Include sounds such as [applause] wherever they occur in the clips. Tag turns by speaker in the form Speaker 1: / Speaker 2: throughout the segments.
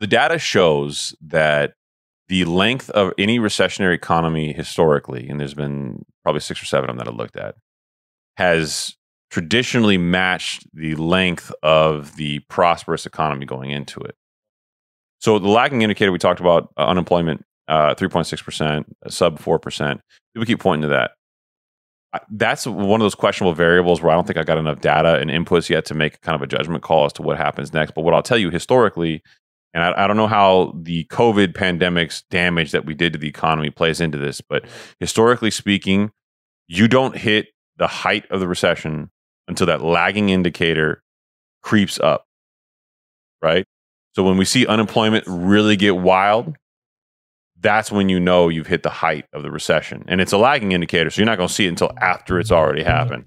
Speaker 1: the data shows that the length of any recessionary economy historically, and there's been probably six or seven of them that I looked at, has traditionally matched the length of the prosperous economy going into it. So the lagging indicator we talked about uh, unemployment uh, 3.6%, sub 4%. People keep pointing to that. That's one of those questionable variables where I don't think I got enough data and inputs yet to make kind of a judgment call as to what happens next. But what I'll tell you historically, and I, I don't know how the COVID pandemic's damage that we did to the economy plays into this, but historically speaking, you don't hit the height of the recession until that lagging indicator creeps up, right? So when we see unemployment really get wild, that's when you know you've hit the height of the recession. And it's a lagging indicator, so you're not going to see it until after it's already happened.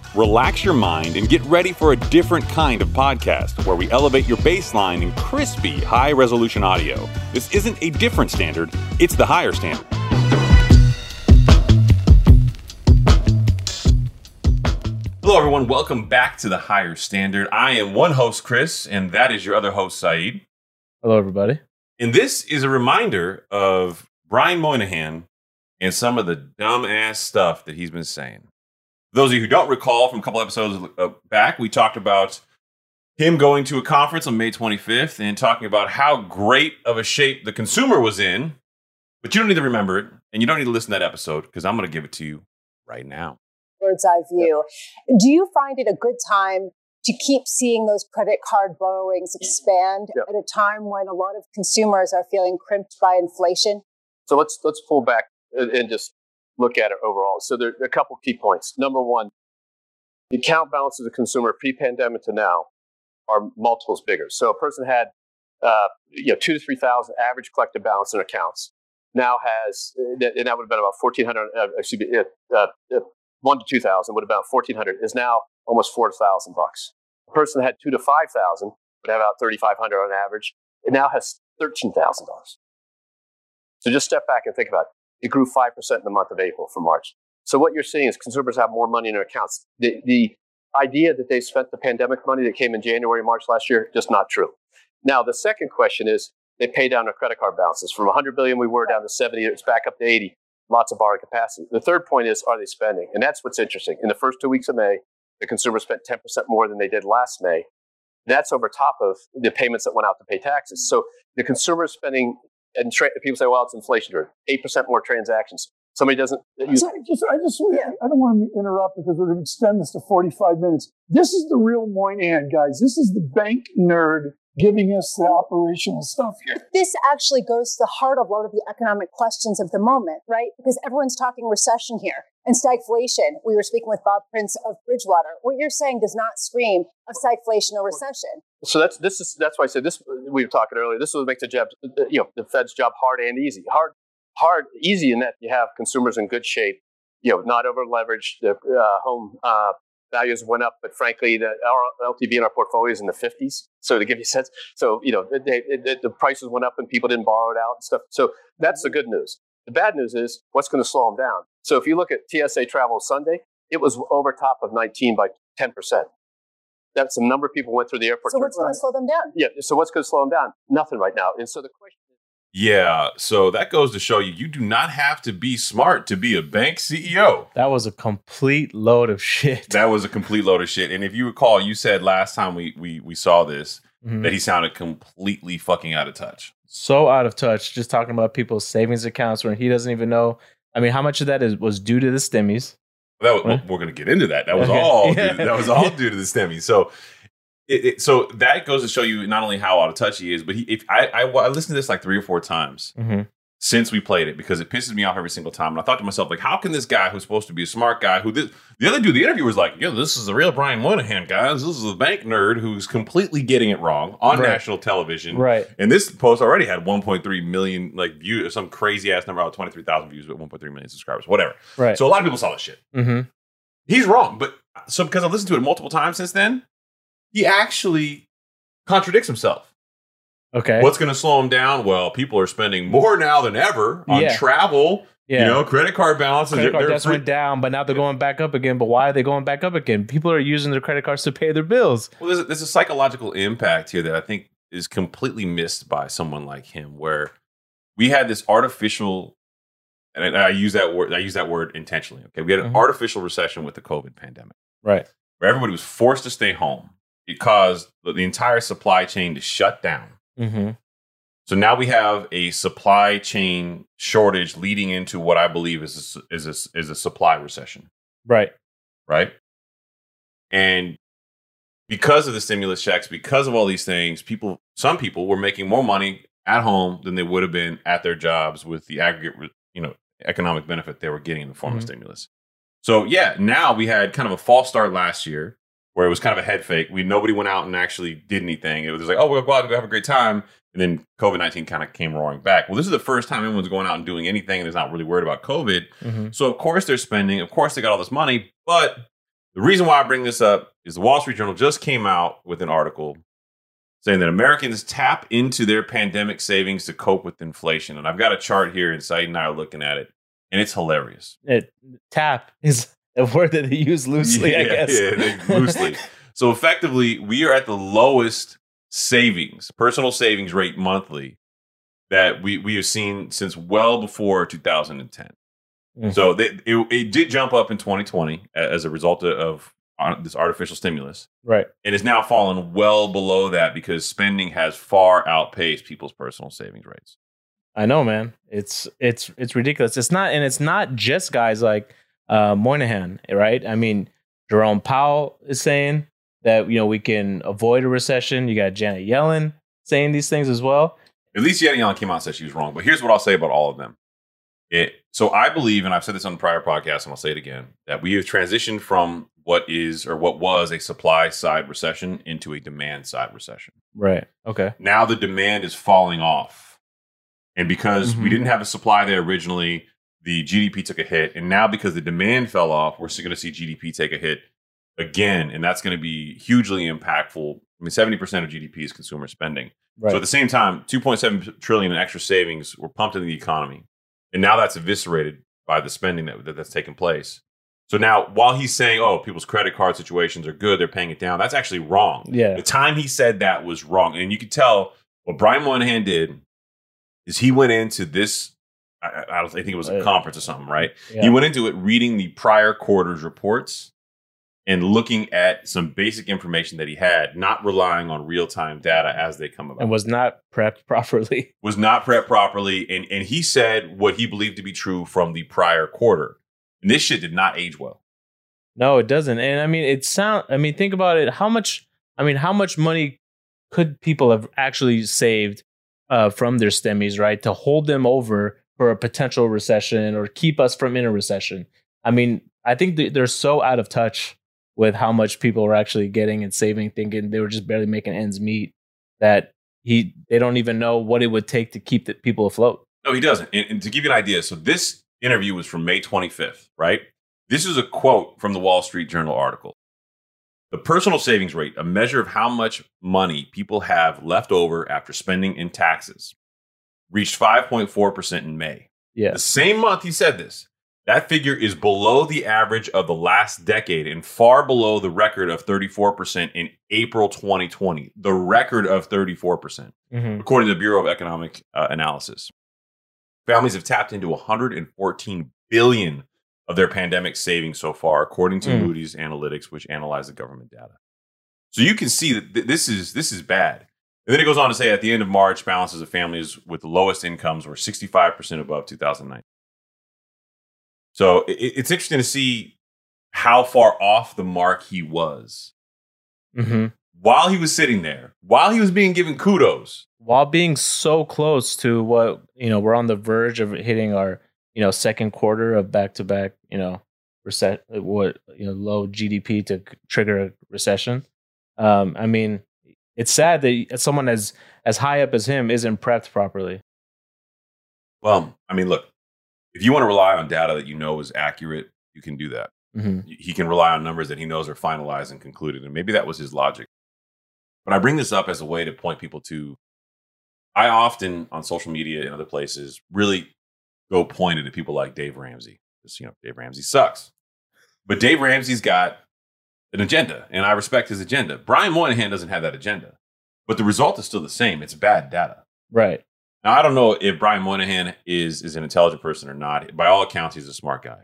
Speaker 1: relax your mind, and get ready for a different kind of podcast where we elevate your baseline in crispy, high resolution audio. This isn't a different standard, it's the higher standard. Hello, everyone. Welcome back to the higher standard. I am one host, Chris, and that is your other host, Saeed.
Speaker 2: Hello, everybody.
Speaker 1: And this is a reminder of Brian Moynihan and some of the dumbass stuff that he's been saying those of you who don't recall from a couple episodes uh, back, we talked about him going to a conference on May 25th and talking about how great of a shape the consumer was in. But you don't need to remember it, and you don't need to listen to that episode because I'm going to give it to you right now.
Speaker 3: Bird's eye view. Do you find it a good time to keep seeing those credit card borrowings expand yep. at a time when a lot of consumers are feeling crimped by inflation?
Speaker 4: So let's let's pull back and just look at it overall. So there are a couple key points. Number one, the account balance of the consumer pre-pandemic to now are multiples bigger. So a person had uh, you know two to three thousand average collective balance in accounts. Now has and that would have been about fourteen hundred. Uh, excuse me, uh, uh, one to two thousand would have been about fourteen hundred. Is now almost four thousand bucks. A person had two to five thousand would have about thirty five hundred on average. It now has thirteen thousand dollars. So just step back and think about it. It grew 5% in the month of April from March. So what you're seeing is consumers have more money in their accounts. The, the idea that they spent the pandemic money that came in January, March last year, just not true. Now, the second question is they pay down their credit card balances. From 100 billion we were down to 70, it's back up to 80. Lots of borrowing capacity. The third point is, are they spending? And that's what's interesting. In the first two weeks of May, the consumer spent 10% more than they did last May. That's over top of the payments that went out to pay taxes. So the consumer is spending and tra- people say, well, it's inflation driven. 8% more transactions. Somebody doesn't.
Speaker 5: You- so I just, I just, I don't want to interrupt because we're going to extend this to 45 minutes. This is the real Moynihan, guys. This is the bank nerd giving us the operational stuff here.
Speaker 3: This actually goes to the heart of a lot of the economic questions of the moment, right? Because everyone's talking recession here and stagflation. We were speaking with Bob Prince of Bridgewater. What you're saying does not scream of stagflation or recession.
Speaker 4: So that's this is that's why I said this. We were talking earlier. This will make the job, you know, the Fed's job hard and easy. Hard, hard, easy in that you have consumers in good shape. You know, not over leveraged. The uh, home uh, values went up, but frankly, the our LTV in our portfolio is in the 50s. So to give you a sense, so you know, they, they, the prices went up and people didn't borrow it out and stuff. So that's the good news. The bad news is what's going to slow them down. So if you look at TSA travel Sunday, it was over top of 19 by 10 percent. That's the number of people went through the airport.
Speaker 3: So what's going to slow them down?
Speaker 4: Yeah. So what's going to slow them down? Nothing right now. And so the question
Speaker 1: yeah, so that goes to show you you do not have to be smart to be a bank CEO.
Speaker 2: That was a complete load of shit.
Speaker 1: That was a complete load of shit. And if you recall, you said last time we we we saw this mm-hmm. that he sounded completely fucking out of touch.
Speaker 2: So out of touch. Just talking about people's savings accounts when he doesn't even know. I mean, how much of that is was due to the stimmies?
Speaker 1: That was, we're going to get into that. That was
Speaker 2: Okay. [laughs]
Speaker 1: all.
Speaker 2: Yeah.
Speaker 1: Due, that was all due to the stimmy. So, it, it, so that goes to show you not only how out of touch he is, but he. If I, I, I listened to this like three or four times
Speaker 2: Mm-hmm.
Speaker 1: Since we played it because it pisses me off every single time. And I thought to myself, like, how can this guy who's supposed to be a smart guy, who this, the other dude, the interviewer was like, yeah, this is the real Brian Moynihan, guys. This is a bank nerd who's completely getting it wrong on
Speaker 2: Right.
Speaker 1: national television.
Speaker 2: Right.
Speaker 1: And this post already had 1.3 million like views, some crazy ass number out 23,000 views, but 1.3 million subscribers, whatever.
Speaker 2: Right.
Speaker 1: So a lot of people saw this shit.
Speaker 2: mm-hmm.
Speaker 1: He's wrong, but so because I've listened to it multiple times since then, he actually contradicts himself.
Speaker 2: Okay.
Speaker 1: What's going to slow them down? Well, people are spending more now than ever on
Speaker 2: Yeah.
Speaker 1: travel.
Speaker 2: yeah.
Speaker 1: You know, credit card balances.
Speaker 2: credit card debts
Speaker 1: free-
Speaker 2: went down, but now they're going back up again. But why are they going back up again? People are using their credit cards to pay their bills.
Speaker 1: Well, there's a, there's a psychological impact here that I think is completely missed by someone like him, where we had this artificial, and I I use that word. I use that word intentionally. Okay, we had an
Speaker 2: Mhm.
Speaker 1: artificial recession with the COVID pandemic,
Speaker 2: Right.
Speaker 1: where everybody was forced to stay home. It caused the the entire supply chain to shut down.
Speaker 2: Mm-hmm.
Speaker 1: So now we have a supply chain shortage leading into what I believe is a, is a, is a supply recession.
Speaker 2: Right.
Speaker 1: right? And because of the stimulus checks, because of all these things, people, some people were making more money at home than they would have been at their jobs with the aggregate, you know, economic benefit they were getting in the form of
Speaker 2: Mhm.
Speaker 1: stimulus. So yeah, now we had kind of a false start last year where it was kind of a head fake. We nobody went out and actually did anything. It was like, oh, we'll go out and go have a great time. And then COVID nineteen kind of came roaring back. Well, this is the first time anyone's going out and doing anything and is not really worried about COVID.
Speaker 2: Mm-hmm.
Speaker 1: So of course they're spending. Of course they got all this money. But the reason why I bring this up is the Wall Street Journal just came out with an article saying that Americans tap into their pandemic savings to cope with inflation. And I've got a chart here, and Said and I are looking at it, and it's hilarious.
Speaker 2: It, tap is [laughs] a word that they use loosely, I guess.
Speaker 1: yeah, they- loosely. [laughs] So effectively, we are at the lowest savings, personal savings rate monthly that we, we have seen since well before 2010.
Speaker 2: Mhm.
Speaker 1: So they, it, it did jump up in 2020 as a result of this artificial stimulus.
Speaker 2: right.
Speaker 1: and it's now fallen well below that because spending has far outpaced people's personal savings rates.
Speaker 2: I know, man. It's it's it's ridiculous. It's not, and it's not just guys like uh, Moynihan, right? I mean, Jerome Powell is saying that you know we can avoid a recession. You got Janet Yellen saying these things as well.
Speaker 1: At least Janet Yellen came out and said she was wrong. But here's what I'll say about all of them. It, so I believe, and I've said this on prior podcast, and I'll say it again, that we have transitioned from what is or what was a supply side recession into a demand side recession.
Speaker 2: Right. Okay.
Speaker 1: Now the demand is falling off. And because we
Speaker 2: Mhm.
Speaker 1: didn't have a supply there originally, the GDP took a hit. And now because the demand fell off, we're still going to see GDP take a hit again. And that's going to be hugely impactful. I mean, 70% of GDP is consumer spending.
Speaker 2: Right.
Speaker 1: So at the same time, 2.7 trillion in extra savings were pumped into the economy. And now that's eviscerated by the spending that, that that's taken place. So now while he's saying, oh, people's credit card situations are good, they're paying it down, that's actually wrong.
Speaker 2: yeah.
Speaker 1: The time he said that was wrong. And you could tell what Brian Moynihan did is he went into this, I, I, I don't- I think it was a conference or something, right?
Speaker 2: yeah.
Speaker 1: He went into it reading the prior quarter's reports and looking at some basic information that he had, not relying on real time data as they come about.
Speaker 2: and was not prepped [laughs] properly.
Speaker 1: was not prepped properly. And, and he said what he believed to be true from the prior quarter. And this shit did not age well.
Speaker 2: No, it doesn't. And I mean, it sound. I mean, think about it. How much? I mean, how much money could people have actually saved uh, from their stimmies, right, to hold them over for a potential recession or keep us from in a recession? I mean, I think they- they're so out of touch with how much people are actually getting and saving, thinking they were just barely making ends meet. That he, they don't even know what it would take to keep the people afloat.
Speaker 1: No, he doesn't. And, and to give you an idea, so this interview was from May 25th, right? This is a quote from the Wall Street Journal article. The personal savings rate, a measure of how much money people have left over after spending in taxes, reached 5.4% in May.
Speaker 2: Yeah,
Speaker 1: The same month he said this. That figure is below the average of the last decade and far below the record of 34% in April 2020. The record of 34%
Speaker 2: Mhm.
Speaker 1: according to the Bureau of Economic uh, Analysis. Families have tapped into 114 billion of their pandemic savings so far, according to
Speaker 2: Mm.
Speaker 1: Moody's Analytics, which analyzed the government data. So you can see that th- this is this is bad. And then it goes on to say at the end of March, balances of families with the lowest incomes were 65% above 2009. So it, it's interesting to see how far off the mark he was
Speaker 2: hmm
Speaker 1: while he was sitting there, while he was being given kudos.
Speaker 2: While being so close to what you know, we're on the verge of hitting our you know second quarter of back to back you know reset what you know low GDP to trigger a recession. Um, I mean, it's sad that someone as as high up as him isn't prepped properly.
Speaker 1: Well, I mean, look, if you want to rely on data that you know is accurate, you can do that.
Speaker 2: hmm
Speaker 1: he can rely on numbers that he knows are finalized and concluded. And maybe that was his logic. But I bring this up as a way to point people to I often on social media and other places really go pointed at people like Dave Ramsey. Because you know, Dave Ramsey sucks. But Dave Ramsey's got an agenda, and I respect his agenda. Brian Moynihan doesn't have that agenda. But the result is still the same. It's bad data.
Speaker 2: Right.
Speaker 1: Now I don't know if Brian Moynihan is is an intelligent person or not. By all accounts, he's a smart guy.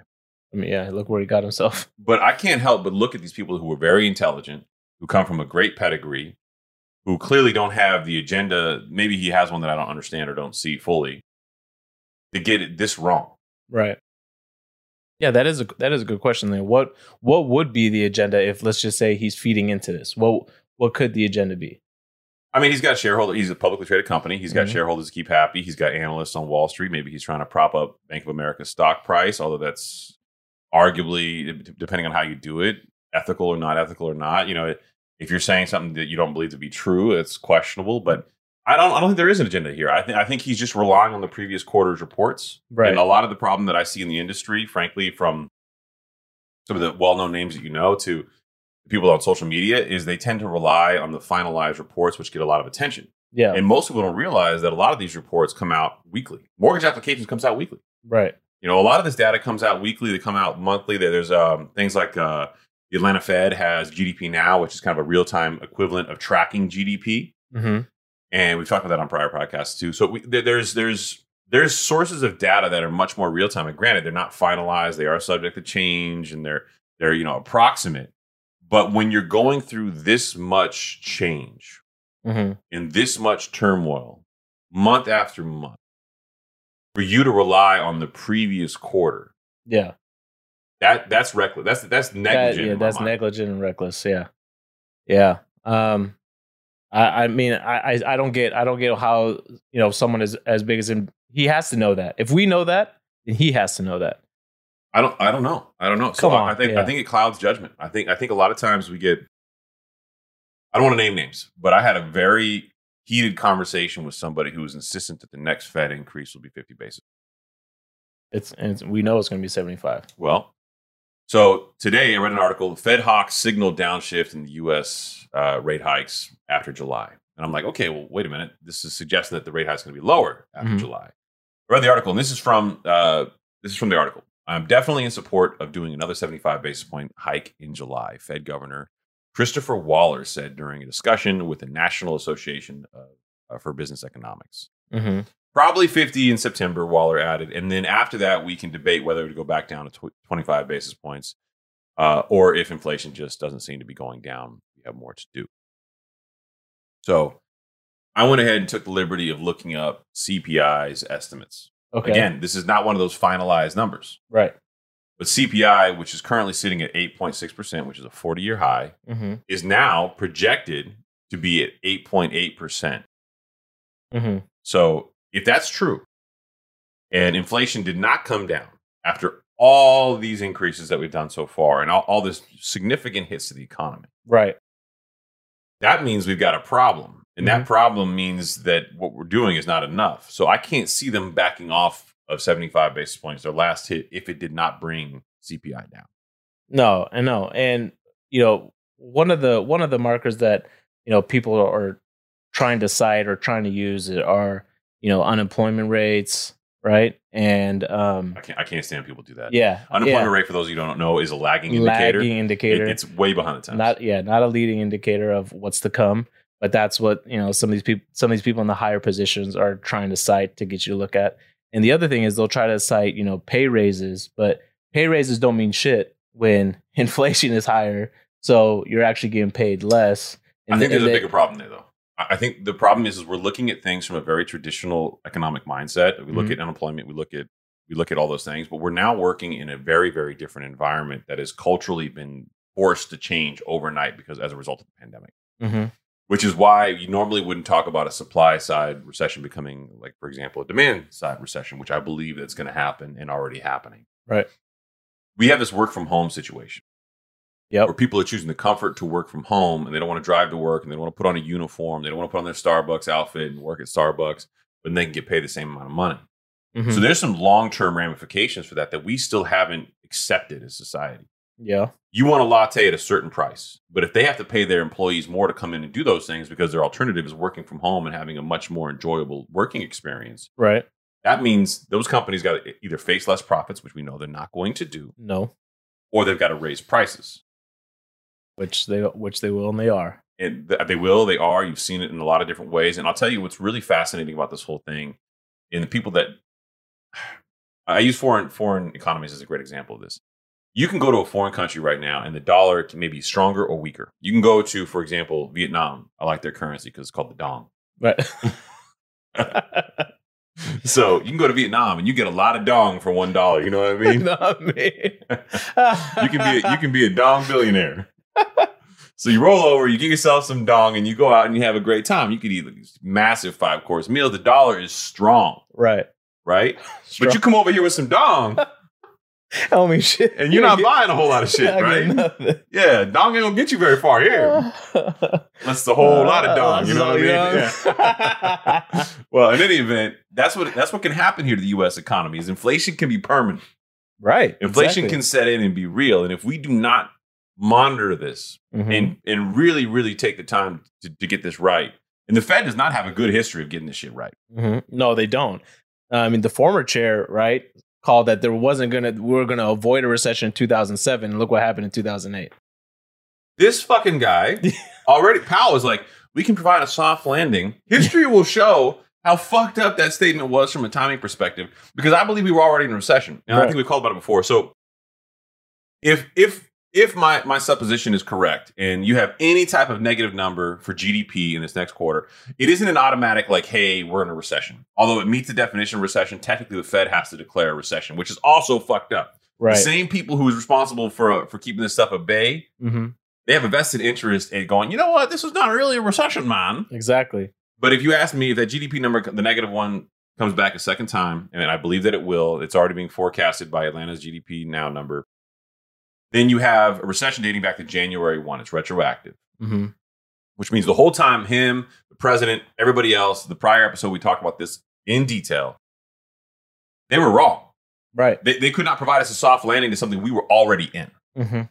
Speaker 2: I mean, yeah. Look where he got himself. [laughs]
Speaker 1: but I can't help but look at these people who are very intelligent, who come from a great pedigree, who clearly don't have the agenda. Maybe he has one that I don't understand or don't see fully to get it this wrong.
Speaker 2: Right. Yeah, that is a that is a good question. There, what what would be the agenda if let's just say he's feeding into this? What what could the agenda be?
Speaker 1: I mean, he's got shareholder. He's a publicly traded company. He's got
Speaker 2: Mhm.
Speaker 1: shareholders to keep happy. He's got analysts on Wall Street. Maybe he's trying to prop up Bank of America's stock price, although that's arguably, depending on how you do it, ethical or not ethical or not. You know, if you're saying something that you don't believe to be true, it's questionable. But I don't. I don't think there is an agenda here. I think. I think he's just relying on the previous quarter's reports.
Speaker 2: Right.
Speaker 1: And a lot of the problem that I see in the industry, frankly, from some of the well-known names that you know to people on social media, is they tend to rely on the finalized reports, which get a lot of attention.
Speaker 2: Yeah.
Speaker 1: And most people don't realize that a lot of these reports come out weekly. Mortgage applications comes out weekly.
Speaker 2: right.
Speaker 1: You know, a lot of this data comes out weekly. They come out monthly. There's um, things like uh, the Atlanta Fed has GDP now, which is kind of a real time equivalent of tracking GDP.
Speaker 2: hmm
Speaker 1: And we've talked about that on prior podcasts too. So we, there's there's there's sources of data that are much more real time. And granted, they're not finalized. They are subject to change, and they're they're you know approximate. But when you're going through this much change,
Speaker 2: hmm
Speaker 1: in this much turmoil month after month for you to rely on the previous quarter
Speaker 2: Yeah.
Speaker 1: that that's reckless that's that's
Speaker 2: That-
Speaker 1: negligent
Speaker 2: yeah, that's
Speaker 1: mind.
Speaker 2: negligent and reckless. Yeah. Yeah. Um, I, I mean, I, I, don't get, I don't get how you know someone is as big as him. He has to know that. If we know that, then he has to know that.
Speaker 1: i don't i don't know i don't know so
Speaker 2: Come
Speaker 1: I- i think
Speaker 2: yeah.
Speaker 1: i think it clouds judgment i think i think a lot of times we get i don't want to name names but i had a very heated conversation with somebody who was insistent that the next fed increase will be 50 basis
Speaker 2: It's, and it's we know it's going to be seventy five.
Speaker 1: Well, so today I read an article. The Fed hawks signaled downshift in the U.S. Uh, rate hikes after July, and I'm like, okay, well, wait a minute. This is suggesting that the rate hike is going to be lower after
Speaker 2: Mhm.
Speaker 1: July. I read the article, and this is from uh, this is from the article. I'm definitely in support of doing another 75 basis point hike in July. Fed Governor Christopher Waller said during a discussion with the National Association of, uh, for Business Economics.
Speaker 2: Mm-hmm.
Speaker 1: Probably 50 in September, Waller added. And then after that, we can debate whether to go back down to tw- 25 basis points uh, or if inflation just doesn't seem to be going down, we have more to do. So I went ahead and took the liberty of looking up CPI's estimates.
Speaker 2: Okay.
Speaker 1: Again, this is not one of those finalized numbers,
Speaker 2: Right.
Speaker 1: but CPI, which is currently sitting at 8.6%, which is a 40 year high,
Speaker 2: Mm-hmm.
Speaker 1: is now projected to be at 8.8%.
Speaker 2: Mm-hmm.
Speaker 1: So if that's true, and inflation did not come down after all these increases that we've done so far and all, all this significant hits to the economy,
Speaker 2: Right.
Speaker 1: that means we've got a problem. And
Speaker 2: Mm-hmm.
Speaker 1: that problem means that what we're doing is not enough. So I can't see them backing off of 75 basis points, their last hit, if it did not bring CPI down.
Speaker 2: No, I know. And you know, one of the one of the markers that you know people are trying to cite or trying to use are you know unemployment rates, right? And um,
Speaker 1: I can't, I can't stand people do that.
Speaker 2: yeah,
Speaker 1: Unemployment
Speaker 2: yeah.
Speaker 1: rate, for those of you who don't know, is a lagging indicator.
Speaker 2: lagging
Speaker 1: It-
Speaker 2: indicator.
Speaker 1: it's way behind the times.
Speaker 2: not yeah, not a leading indicator of what's to come. But that's what you know. Some of these people, some of these people in the higher positions are trying to cite to get you to look at. And the other thing is they'll try to cite you know pay raises, but pay raises don't mean shit when [laughs] inflation is higher. So you're actually getting paid less.
Speaker 1: I think
Speaker 2: and
Speaker 1: there's a
Speaker 2: they-
Speaker 1: bigger problem there, though. I think the problem is, is we're looking at things from a very traditional economic mindset. We look
Speaker 2: Mhm.
Speaker 1: at unemployment, we look at we look at all those things, but we're now working in a very, very different environment that has culturally been forced to change overnight because as a result of the pandemic.
Speaker 2: Mm-hmm.
Speaker 1: Which is why you normally wouldn't talk about a supply side recession becoming, like, for example, a demand side recession, which I believe that's going to happen and already happening.
Speaker 2: Right.
Speaker 1: We have this work from home situation
Speaker 2: Yep.
Speaker 1: where people are choosing the comfort to work from home and they don't want to drive to work and they don't want to put on a uniform. They don't want to put on their Starbucks outfit and work at Starbucks, but they can get paid the same amount of money.
Speaker 2: Mhm.
Speaker 1: So there's some long term ramifications for that that we still haven't accepted as society.
Speaker 2: yeah.
Speaker 1: You want a latte at a certain price, but if they have to pay their employees more to come in and do those things because their alternative is working from home and having a much more enjoyable working experience,
Speaker 2: Right.
Speaker 1: that means those companies got to either face less profits, which we know they're not going to do,
Speaker 2: No.
Speaker 1: or they've got to raise prices.
Speaker 2: Which they which they will and they are.
Speaker 1: and uh, they will they are you've seen it in a lot of different ways and i'll tell you what's really fascinating about this whole thing and the people that [sighs] i use foreign foreign economies as a great example of this you can go to a foreign country right now and the dollar can maybe stronger or weaker you can go to for example vietnam i like their currency because it's called the dong
Speaker 2: Right. [laughs]
Speaker 1: so you can go to vietnam and you get a lot of dong for one dollar you know what i [laughs] mean
Speaker 2: Not me. [laughs]
Speaker 1: you can be a, you can be a dong billionaire. [laughs] So you roll over, you get yourself some dong, and you go out and you have a great time. You could eat these massive five course meal. The dollar is strong,
Speaker 2: right.
Speaker 1: right? [laughs] But you come over here with some dong, [laughs]
Speaker 2: Tell me shit.
Speaker 1: and you're not buying a whole lot of shit, right? Yeah, dong ain't gonna get you very far here. That's the whole lot of dong. You know what I mean? Yeah. well, in any event, that's what that's what can happen here to the U.S. economy. Is inflation can be permanent.
Speaker 2: right.
Speaker 1: Inflation
Speaker 2: exactly.
Speaker 1: can set in and be real, and if we do not monitor this
Speaker 2: Mhm.
Speaker 1: and and really really take the time to, to get this right. And the Fed does not have a good history of getting this shit right.
Speaker 2: Mhm. No, they don't. Uh, I mean, the former chair, right, called that there wasn't gonna we were gonna avoid a recession in 2007. And look what happened in 2008.
Speaker 1: This fucking guy [laughs] already Powell is like, we can provide a soft landing. History will show how fucked up that statement was from a timing perspective because I believe we were already in a recession. And I
Speaker 2: Right.
Speaker 1: think we called about it before. So if if if my my supposition is correct and you have any type of negative number for GDP in this next quarter, it isn't an automatic like, hey, we're in a recession. Although it meets the definition of recession, technically the Fed has to declare a recession, which is also fucked up.
Speaker 2: Right.
Speaker 1: The same people who is responsible for uh, for keeping this stuff at bay,
Speaker 2: hmm
Speaker 1: they have a vested interest in going, you know what, this is not really a recession, man.
Speaker 2: Exactly.
Speaker 1: But if you ask me if that GDP number, the negative one, comes back a second time, and I believe that it will, it's already being forecasted by Atlanta's GDP now number. Then you have a recession dating back to January 1. It's retroactive,
Speaker 2: hmm
Speaker 1: which means the whole time, him, the president, everybody else, the prior episode, we talked about this in detail. They were wrong.
Speaker 2: Right.
Speaker 1: They, they could not provide us a soft landing to something we were already in.
Speaker 2: hmm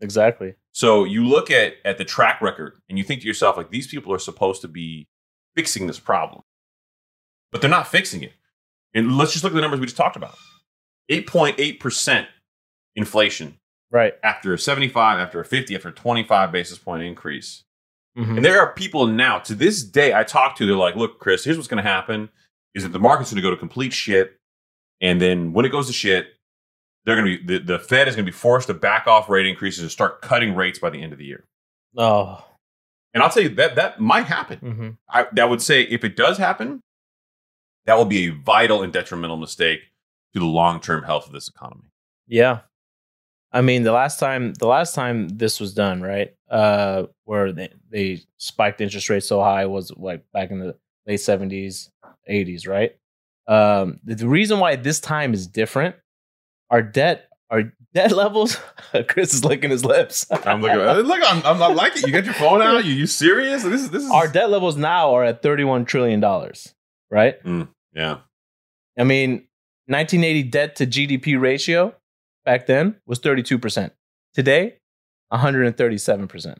Speaker 2: Exactly.
Speaker 1: So you look at at the track record and you think to yourself, like these people are supposed to be fixing this problem, but they're not fixing it. And let's just look at the numbers we just talked about: eight point eight percent inflation
Speaker 2: Right.
Speaker 1: after a seventy-five, after a fifty, after a twenty-five basis point increase.
Speaker 2: Mhm.
Speaker 1: And there are people now to this day I talk to. They're like, "Look, Chris, here's what's going to happen: is that the market's going to go to complete shit, and then when it goes to shit." They're going to be the, the Fed is going to be forced to back off rate increases and start cutting rates by the end of the year.
Speaker 2: Oh.
Speaker 1: And I'll tell you that that might happen.
Speaker 2: hmm
Speaker 1: I, that would say if it does happen, that will be a vital and detrimental mistake to the long term health of this economy.
Speaker 2: Yeah. I mean, the last time the last time this was done, right? Uh where they, they spiked interest rates so high was like back in the late 70s, 80s, right? Um the, the reason why this time is different, our debt our [laughs] debt levels, [laughs] Chris is licking his lips.
Speaker 1: I'm looking. Look, I'm, I'm, I like it. You got your phone out. You, you serious? This is this is
Speaker 2: our debt levels now are at 31 trillion dollars, right?
Speaker 1: Yeah,
Speaker 2: I mean, 1980 debt to GDP ratio back then was 32%. Today, 137%.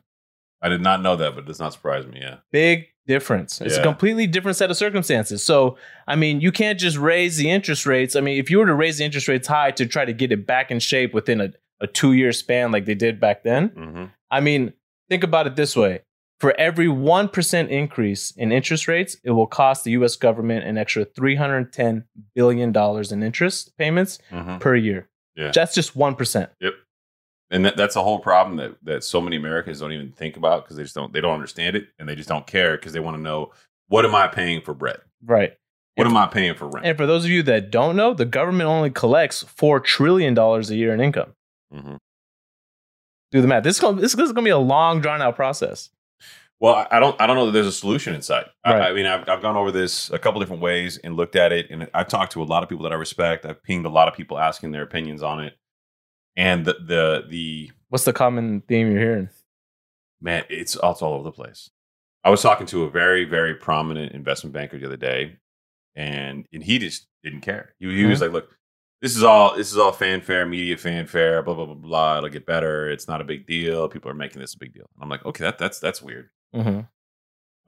Speaker 1: I did not know that, but it does not surprise me. Yeah,
Speaker 2: Big difference. It's a completely different set of circumstances. So, I mean, you can't just raise the interest rates. I mean, if you were to raise the interest rates high to try to get it back in shape within a, a two year span like they did back then,
Speaker 1: mm-hmm.
Speaker 2: I mean, think about it this way. For every 1% increase in interest rates, it will cost the US government an extra $310 billion in interest payments
Speaker 1: Mm-hmm.
Speaker 2: per year.
Speaker 1: Yeah.
Speaker 2: That's just 1%.
Speaker 1: Yep. and that, that's a whole problem that that so many Americans don't even think about because they just don't they don't understand it and they just don't care because they want to know what am I paying for bread?
Speaker 2: Right.
Speaker 1: What
Speaker 2: And-
Speaker 1: am I paying for rent?
Speaker 2: And for those of you that don't know, the government only collects four trillion dollars a year in income.
Speaker 1: hmm
Speaker 2: Do the math. This is gonna, this, this is going to be a long, drawn out process.
Speaker 1: Well, I- I don't I don't know that there's a solution in sight. I-
Speaker 2: Right.
Speaker 1: I, mean, I've I've gone over this a couple different ways and looked at it, and I've talked to a lot of people that I respect. I've pinged a lot of people asking their opinions on it, and the the the
Speaker 2: What's the common theme you're hearing?
Speaker 1: man, it's, it's all over the place. I was talking to a very, very prominent investment banker the other day, and and he just didn't care. He, he was mm-hmm. like, "Look, this is all this is all fanfare, media fanfare, blah blah blah blah. It'll get better. It's not a big deal. People are making this a big deal." And I'm like, "Okay, that that's that's weird."
Speaker 2: Mm-hmm.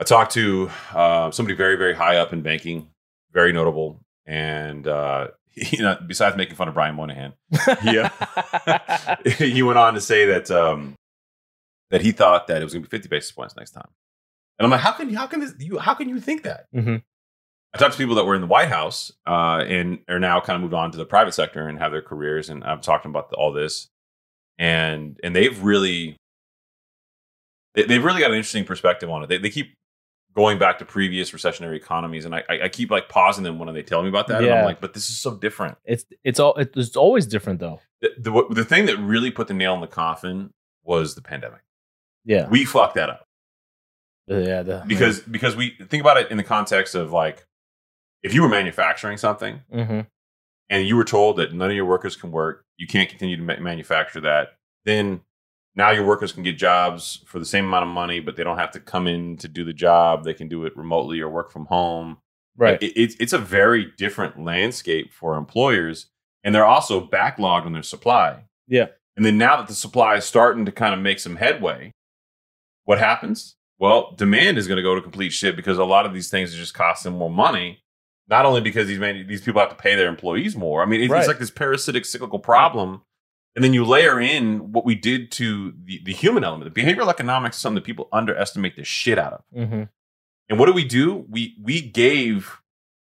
Speaker 1: I talked to uh, somebody very, very high up in banking, very notable, and uh, [laughs] you know, besides making fun of Brian Moynihan, Yeah. [laughs] he went on to say that um, that he thought that it was going to be 50 basis points next time. And I'm like, how can how can this you how can you think that?
Speaker 2: Mhm.
Speaker 1: I talked to people that were in the White House uh, and are now kind of moved on to the private sector and have their careers, and I'm talking about the, all this, and and they've really they, they've really got an interesting perspective on it. They, they keep going back to previous recessionary economies, and I, I keep like pausing them when they tell me about that, and I'm like, but this is so different
Speaker 2: It's it's all it's always different though.
Speaker 1: the, the the thing that really put the nail in the coffin was the pandemic.
Speaker 2: Yeah.
Speaker 1: We fucked that up
Speaker 2: yeah. The,
Speaker 1: because because we think about it in the context of like if you were manufacturing something
Speaker 2: Mhm.
Speaker 1: and you were told that none of your workers can work, you can't continue to ma- manufacture that, then now your workers can get jobs for the same amount of money, but they don't have to come in to do the job. They can do it remotely or work from home.
Speaker 2: right.
Speaker 1: It, it's it's a very different landscape for employers, and they're also backlogged on their supply.
Speaker 2: Yeah.
Speaker 1: And then now that the supply is starting to kind of make some headway, what happens? Well, demand is going to go to complete shit because a lot of these things are just costing more money. Not only because these man- these people have to pay their employees more. I mean,
Speaker 2: Right.
Speaker 1: it's like this parasitic cyclical problem. And then you layer in what we did to the, the human element. The behavioral economics is something that people underestimate the shit out of.
Speaker 2: hmm
Speaker 1: And what do we do? We we gave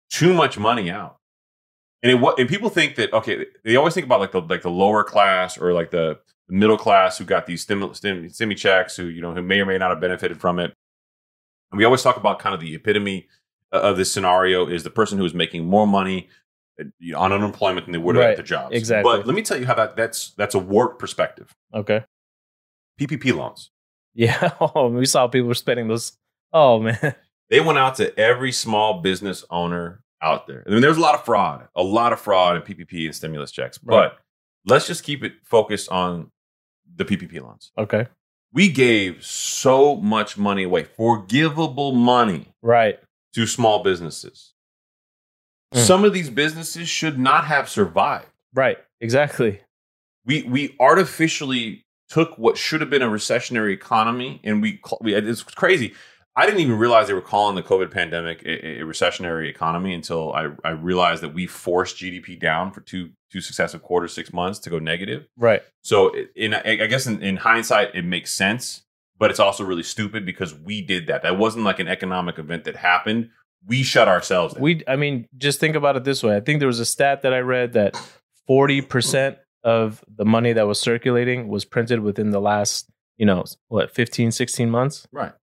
Speaker 1: too much money out. And it, and people think that okay, they always think about like the like the lower class or like the middle class who got these stim, stim, stimmy checks who you know who may or may not have benefited from it. And we always talk about kind of the epitome of this scenario is the person who is making more money on unemployment than they would
Speaker 2: Right.
Speaker 1: at the jobs.
Speaker 2: Exactly.
Speaker 1: But let me tell you how that that's that's a warped perspective.
Speaker 2: Okay.
Speaker 1: PPP loans.
Speaker 2: Yeah. [laughs] Oh, we saw people spending those. Oh man.
Speaker 1: they went out to every small business owner out there. I mean, there's a lot of fraud, a lot of fraud in PPP and stimulus checks.
Speaker 2: Right.
Speaker 1: But let's just keep it focused on the PPP loans.
Speaker 2: Okay.
Speaker 1: We gave so much money away, forgivable money
Speaker 2: Right.
Speaker 1: to small businesses.
Speaker 2: Mm.
Speaker 1: Some of these businesses should not have survived.
Speaker 2: Right. Exactly.
Speaker 1: We we artificially took what should have been a recessionary economy and we, we it's crazy. I didn't even realize they were calling the COVID pandemic a, a recessionary economy until I, I realized that we forced GDP down for two two successive quarters, six months to go negative.
Speaker 2: Right.
Speaker 1: So, in I I guess in, in hindsight, it makes sense, but it's also really stupid because we did that. That wasn't like an economic event that happened. We shut ourselves down.
Speaker 2: We. I mean, just think about it this way. I think there was a stat that I read that forty percent of the money that was circulating was printed within the last, you know, what 15, 16 months.
Speaker 1: right.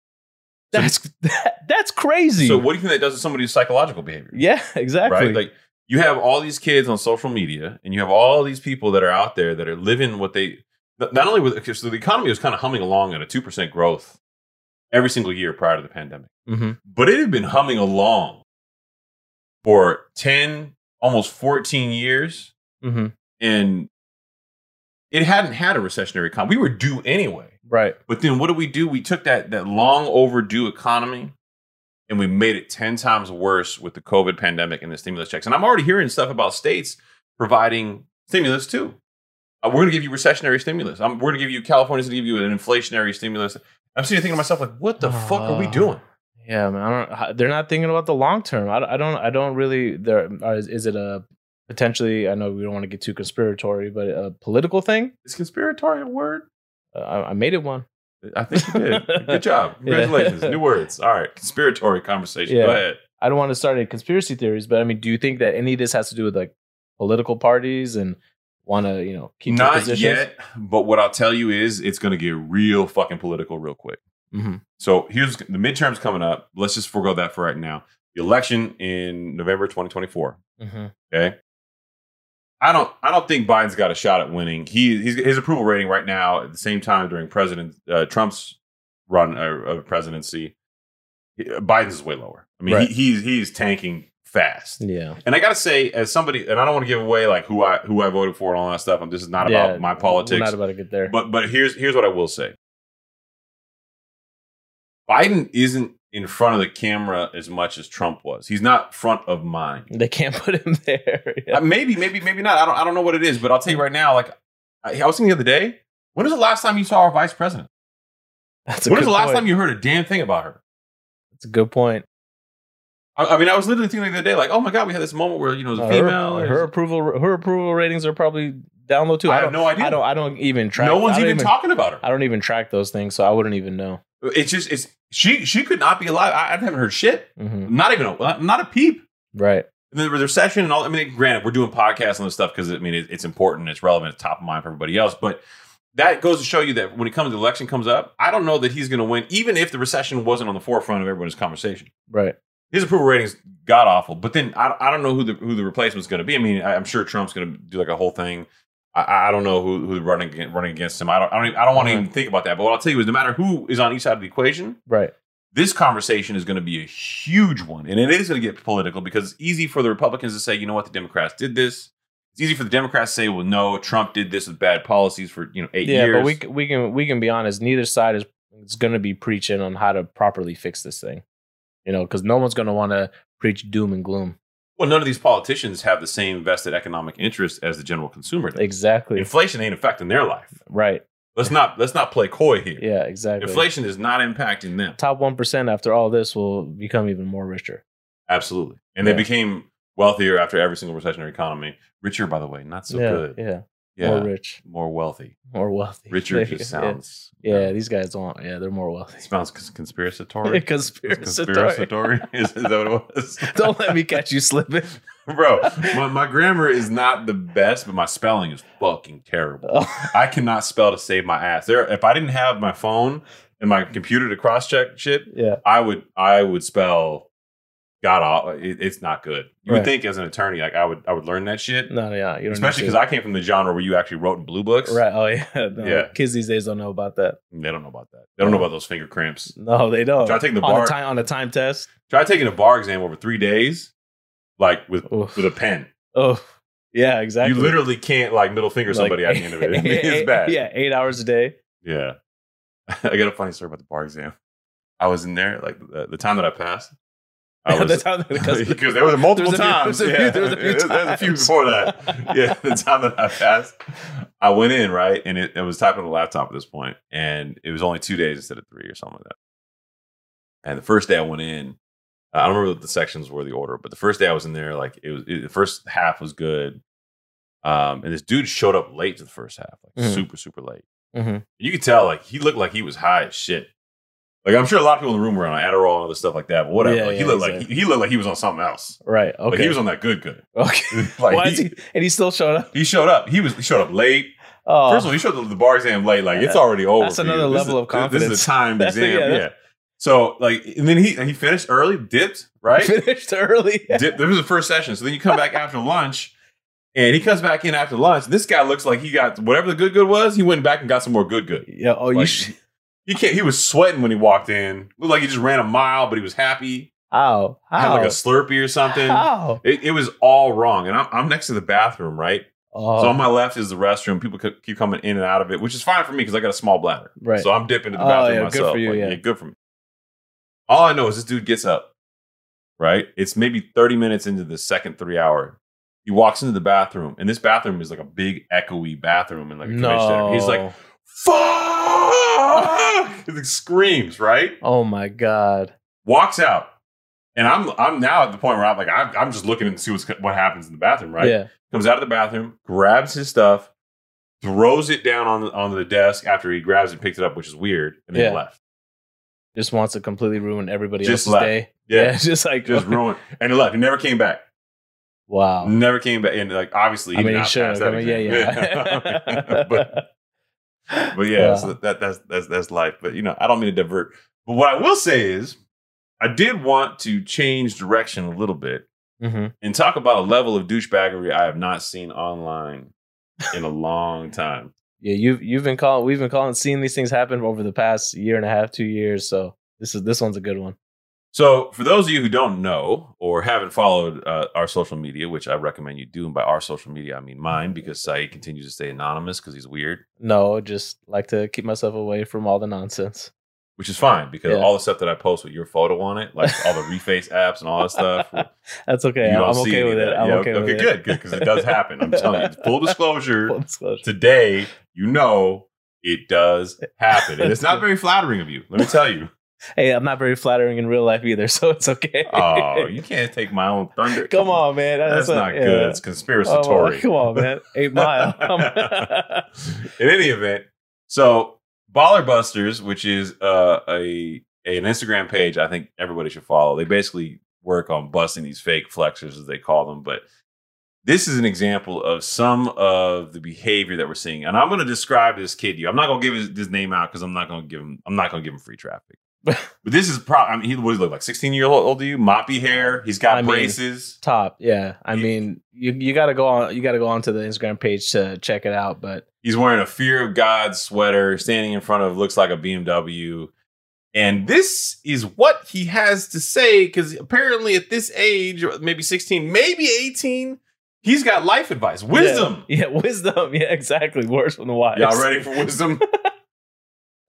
Speaker 2: That's [laughs] that, that's crazy.
Speaker 1: So, what do you think that does to somebody's psychological behavior?
Speaker 2: yeah. [laughs] Exactly.
Speaker 1: right? Like you have all these kids on social media, and you have all these people that are out there that are living what they not only with. So the economy was kind of humming along at a two percent growth every single year prior to the pandemic,
Speaker 2: hmm
Speaker 1: but it had been humming along for ten, almost fourteen years,
Speaker 2: hmm
Speaker 1: and it hadn't had a recessionary economy. We were due anyway.
Speaker 2: Right.
Speaker 1: But then what did we do? We took that that long overdue economy and we made it 10 times worse with the COVID pandemic and the stimulus checks. And I'm already hearing stuff about states providing stimulus too. Uh, we're going to give you recessionary stimulus. I'm, we're going to give you, California's going to give you an inflationary stimulus. I'm sitting here thinking to myself, like, what the fuck are we
Speaker 2: Ah.
Speaker 1: doing?
Speaker 2: Yeah, man. I don't. They're not thinking about the long term. I, don't- I don't. I don't really. There uh, is, is it a potentially? I know we don't want to get too conspiratory, but a political thing.
Speaker 1: Is conspiratory a word?
Speaker 2: Uh, I, I made it one.
Speaker 1: I think you did. [laughs] Good job.
Speaker 2: Yeah.
Speaker 1: Congratulations. New words. All right. Conspiratory conversation.
Speaker 2: Yeah.
Speaker 1: Go ahead.
Speaker 2: I don't want to start any conspiracy theories, but I mean, do you think that any of this has to do with like political parties and want to, you know, keep
Speaker 1: Not yet, but what I'll tell you is it's going to get real fucking political real quick.
Speaker 2: hmm
Speaker 1: So here's the midterms coming up. Let's just forego that for right now. The election in November 2024.
Speaker 2: hmm
Speaker 1: Okay. I don't. I don't think Biden's got a shot at winning. He he's, his approval rating right now at the same time during President uh, Trump's run uh, of presidency, Biden's is way lower. I mean,
Speaker 2: Right.
Speaker 1: he, he's he's tanking fast.
Speaker 2: Yeah.
Speaker 1: And I got to say, as somebody, and I don't want to give away like who I who I voted for and all that stuff. And this is not
Speaker 2: Yeah,
Speaker 1: about my politics.
Speaker 2: not about to get there.
Speaker 1: But but here's here's what I will say. Biden isn't in front of the camera as much as Trump was. He's not front of mind.
Speaker 2: they can't put him there. [laughs] Yeah.
Speaker 1: Uh, maybe, maybe, maybe not. I don't I don't know what it is, but I'll tell you right now. Like I, I was thinking the other day. When was the last time you saw our vice president?
Speaker 2: That's a
Speaker 1: When was the last
Speaker 2: point.
Speaker 1: time you heard a damn thing about her?
Speaker 2: That's a good point.
Speaker 1: I, I mean, I was literally thinking the other day, like, oh my god, we had this moment where you know,
Speaker 2: Uh,
Speaker 1: female.
Speaker 2: her, her approval her approval ratings are probably down low too.
Speaker 1: I have
Speaker 2: don't-
Speaker 1: no idea.
Speaker 2: I don't. I don't even track.
Speaker 1: no one's
Speaker 2: I don't
Speaker 1: even, talking about her.
Speaker 2: I don't even track those things, so I wouldn't even know.
Speaker 1: It's just it's she she could not be alive. I, I haven't heard shit.
Speaker 2: hmm
Speaker 1: Not even a not a peep.
Speaker 2: Right.
Speaker 1: And then the recession and all. I mean, granted, we're doing podcasts and this stuff because I mean it, it's important, it's relevant, it's top of mind for everybody else. But that goes to show you that when it comes the election comes up, I don't know that he's going to win, even if the recession wasn't on the forefront of everybody's conversation.
Speaker 2: Right.
Speaker 1: His approval ratings god awful, but then I, I don't know who the who the replacement's going to be. I mean, I, I'm sure Trump's going to do like a whole thing. I, I don't know who who's running against, running against him. I don't I don't, even- I don't want to
Speaker 2: Mhm.
Speaker 1: even think about that. But what I'll tell you is, no matter who is on each side of the equation,
Speaker 2: Right.
Speaker 1: this conversation is going to be a huge one. And it is going to get political because it's easy for the Republicans to say, you know what, the Democrats did this. It's easy for the Democrats to say, well, no, Trump did this with bad policies for, you know, eight
Speaker 2: Yeah,
Speaker 1: years.
Speaker 2: but we we can we can be honest. Neither side is is going to be preaching on how to properly fix this thing. You know, because no one's going to want to preach doom and gloom.
Speaker 1: well, none of these politicians have the same vested economic interest as the general consumer. does.
Speaker 2: Exactly.
Speaker 1: Inflation ain't affecting their life.
Speaker 2: right.
Speaker 1: Let's not let's not play coy here.
Speaker 2: Yeah. Exactly.
Speaker 1: Inflation is not impacting them.
Speaker 2: Top one percent after all this will become even more richer.
Speaker 1: Absolutely. And
Speaker 2: Yeah.
Speaker 1: they became wealthier after every single recessionary economy. Richer, by the way, not so
Speaker 2: yeah.
Speaker 1: good.
Speaker 2: Yeah.
Speaker 1: Yeah.
Speaker 2: More rich.
Speaker 1: More wealthy.
Speaker 2: More wealthy.
Speaker 1: Richer [laughs] just sounds.
Speaker 2: Yeah. these guys don't. Yeah, they're more wealthy.
Speaker 1: Sounds conspiratorial. Conspiracy. [laughs] [laughs] Is, is that what it was?
Speaker 2: Don't let me catch you slipping.
Speaker 1: Bro, my, my grammar is not the best, but my spelling is fucking terrible.
Speaker 2: Oh,
Speaker 1: I cannot spell to save my ass. There, if I didn't have my phone and my computer to cross check shit,
Speaker 2: yeah.
Speaker 1: I would I would spell God. aw- uh, It, it's not good. You would think as an attorney, like I would I would learn that shit,
Speaker 2: No, yeah. You don't
Speaker 1: especially because I came from the genre where you actually wrote in blue books.
Speaker 2: Right. Oh yeah. [laughs] No,
Speaker 1: Yeah.
Speaker 2: Kids these days don't know about that.
Speaker 1: They don't know about that. They don't know about those finger cramps.
Speaker 2: No, they don't.
Speaker 1: Try taking the
Speaker 2: on
Speaker 1: bar-
Speaker 2: a time on a time test.
Speaker 1: Try taking a bar exam over three days, like with
Speaker 2: Oof.
Speaker 1: with a pen.
Speaker 2: Oh, yeah, exactly.
Speaker 1: You literally can't like middle finger somebody
Speaker 2: Like,
Speaker 1: at the end of it. [laughs] [laughs] It's bad.
Speaker 2: Yeah, eight hours a day.
Speaker 1: Yeah. I got a funny story about the bar exam. I was in there, like the, the time that I passed. I was,
Speaker 2: That's how- because-
Speaker 1: because there was multiple
Speaker 2: There was a few-
Speaker 1: times.
Speaker 2: there was a few-
Speaker 1: yeah.
Speaker 2: there was a few
Speaker 1: There was a few
Speaker 2: times.
Speaker 1: before that. Yeah, [laughs] the time that I passed, I went in right, and it, it was typing on the laptop at this point, and it was only two days instead of three or something like that. And the first day I went in, I don't remember what the sections were the order, but the first day I was in there, like it was it, the first half was good. Um, and this dude showed up late to the first half, like
Speaker 2: Mhm.
Speaker 1: super super late.
Speaker 2: hmm
Speaker 1: You could tell, like he looked like he was high as shit. Like I'm sure a lot of people in the room were on Adderall and other stuff like that, but whatever.
Speaker 2: Yeah,
Speaker 1: like, he
Speaker 2: yeah,
Speaker 1: looked like he, he looked like he was on something else.
Speaker 2: Right. Okay.
Speaker 1: Like he was on that good good.
Speaker 2: okay. [laughs] [laughs]
Speaker 1: like
Speaker 2: Why
Speaker 1: he,
Speaker 2: is he? And he still showed up.
Speaker 1: he showed up. He was he showed up late.
Speaker 2: Oh,
Speaker 1: First of all, he showed up the bar exam late. Like it's already over.
Speaker 2: That's another level of confidence.
Speaker 1: This is a timed [laughs] exam.
Speaker 2: yeah,
Speaker 1: Yeah, So like, and then he he finished early, dipped right.
Speaker 2: finished early.
Speaker 1: This was the first session. So then you come back after lunch, and he comes back in after lunch. This guy looks like he got whatever the good good was. He went back and got some more good good.
Speaker 2: Yeah. Oh, you.
Speaker 1: Like,
Speaker 2: Sh-
Speaker 1: He can't. He was sweating when he walked in. Looked like he just ran a mile, but he was happy.
Speaker 2: Oh, how?
Speaker 1: Had like a Slurpee or something.
Speaker 2: How?
Speaker 1: It, it was all wrong. And I'm, I'm next to the bathroom, right?
Speaker 2: Oh,
Speaker 1: So on my left is the restroom. People keep coming in and out of it, which is fine for me because I got a small bladder.
Speaker 2: Right.
Speaker 1: So I'm dipping to the bathroom
Speaker 2: Oh,
Speaker 1: bathroom
Speaker 2: yeah, good for you,
Speaker 1: Like,
Speaker 2: yeah.
Speaker 1: good for me. All I know is this dude gets up, right? It's maybe 30 minutes into the second three hour. He walks into the bathroom, and this bathroom is like a big echoey bathroom in like a convention center. He's like, fuck! [laughs] He screams, right?
Speaker 2: oh my god.
Speaker 1: Walks out. And I'm I'm now at the point where I'm like I'm, I'm just looking to see what's, what happens in the bathroom, right?
Speaker 2: Yeah.
Speaker 1: Comes out of the bathroom, grabs his stuff, throws it down on the, on the desk after he grabs it picks it up, which is weird, and then
Speaker 2: Yeah.
Speaker 1: left.
Speaker 2: Just wants to completely ruin everybody
Speaker 1: Just
Speaker 2: else's
Speaker 1: left.
Speaker 2: day.
Speaker 1: Yeah, [laughs]
Speaker 2: just like
Speaker 1: just [laughs] ruined, and he left. He never came back.
Speaker 2: Wow.
Speaker 1: Never came back. And like obviously,
Speaker 2: I
Speaker 1: he
Speaker 2: mean,
Speaker 1: pass
Speaker 2: I mean, yeah, yeah.
Speaker 1: but but yeah,
Speaker 2: Wow.
Speaker 1: so that that's that's that's life. But you know, I don't mean to divert. But what I will say is, I did want to change direction a little bit
Speaker 2: hmm
Speaker 1: and talk about a level of douchebaggery I have not seen online in a long time.
Speaker 2: Yeah, you've you've been calling. We've been calling, seeing these things happen over the past year and a half, two years. So this is this one's a good one.
Speaker 1: So, for those of you who don't know or haven't followed uh, our social media, which I recommend you do, and by our social media I mean mine, because Saeed continues to stay anonymous because he's weird,
Speaker 2: No, just like to keep myself away from all the nonsense.
Speaker 1: which is fine because
Speaker 2: Yeah.
Speaker 1: all the stuff that I post with your photo on it, like all the reface apps and all that stuff, [laughs]
Speaker 2: That's okay. I'm okay with it.
Speaker 1: that.
Speaker 2: I'm
Speaker 1: Yeah,
Speaker 2: okay, with
Speaker 1: okay,
Speaker 2: it.
Speaker 1: good, good, because it does happen. I'm telling you, full [laughs] disclosure.
Speaker 2: Full disclosure.
Speaker 1: Today, you know it does [laughs] happen, and it's not very flattering of you. Let me tell you.
Speaker 2: Hey, I'm not very flattering in real life either, [laughs] so it's okay.
Speaker 1: Oh, you can't take my own thunder. [laughs]
Speaker 2: come on, man.
Speaker 1: That's,
Speaker 2: what-
Speaker 1: not good. It's
Speaker 2: Oh, come on, man. Eight [laughs] mile.
Speaker 1: In any event, so Baller Busters, which is uh, a an Instagram page, I think everybody should follow. They basically work on busting these fake flexors, as they call them. But this is an example of some of the behavior that we're seeing, and I'm going to describe this kid to you. I'm not going to give his, his name out because I'm not going to give him. I'm not going to give him free traffic. But this is probably, I mean, he what does he look like? 16 year old to you? Moppy hair. He's got
Speaker 2: I mean,
Speaker 1: braces.
Speaker 2: Top, yeah. I
Speaker 1: Yeah.
Speaker 2: mean, you you got to go on. You got to go onto the Instagram page to check it out. But
Speaker 1: He's wearing a Fear of God sweater, standing in front of looks like a BMW. And this is what he has to say because apparently at this age, maybe 16, maybe 18, he's got life advice, wisdom.
Speaker 2: yeah, yeah, [laughs] wisdom, yeah, exactly. Worse than the wise.
Speaker 1: Y'all ready for wisdom? [laughs]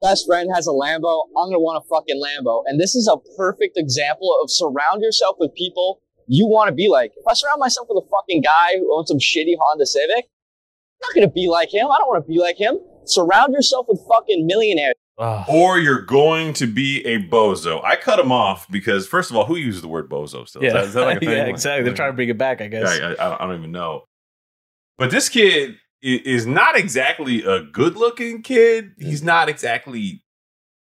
Speaker 6: best friend has a Lambo, I'm gonna want a fucking Lambo. And this is a perfect example of surround yourself with people you want to be like. If I surround myself with a fucking guy who owns some shitty Honda Civic, I'm not gonna be like him. I don't want to be like him. Surround yourself with fucking millionaires.
Speaker 2: Oh,
Speaker 1: or you're going to be a bozo. I cut him off because, first of all, who uses the word bozo still?
Speaker 2: yeah,
Speaker 1: Is that, is that like a [laughs] thing?
Speaker 2: yeah,
Speaker 1: Like-
Speaker 2: exactly. They're trying to bring it back, I guess.
Speaker 1: I, I, I don't even know. But this kid i- is not exactly a good-looking kid. He's not exactly.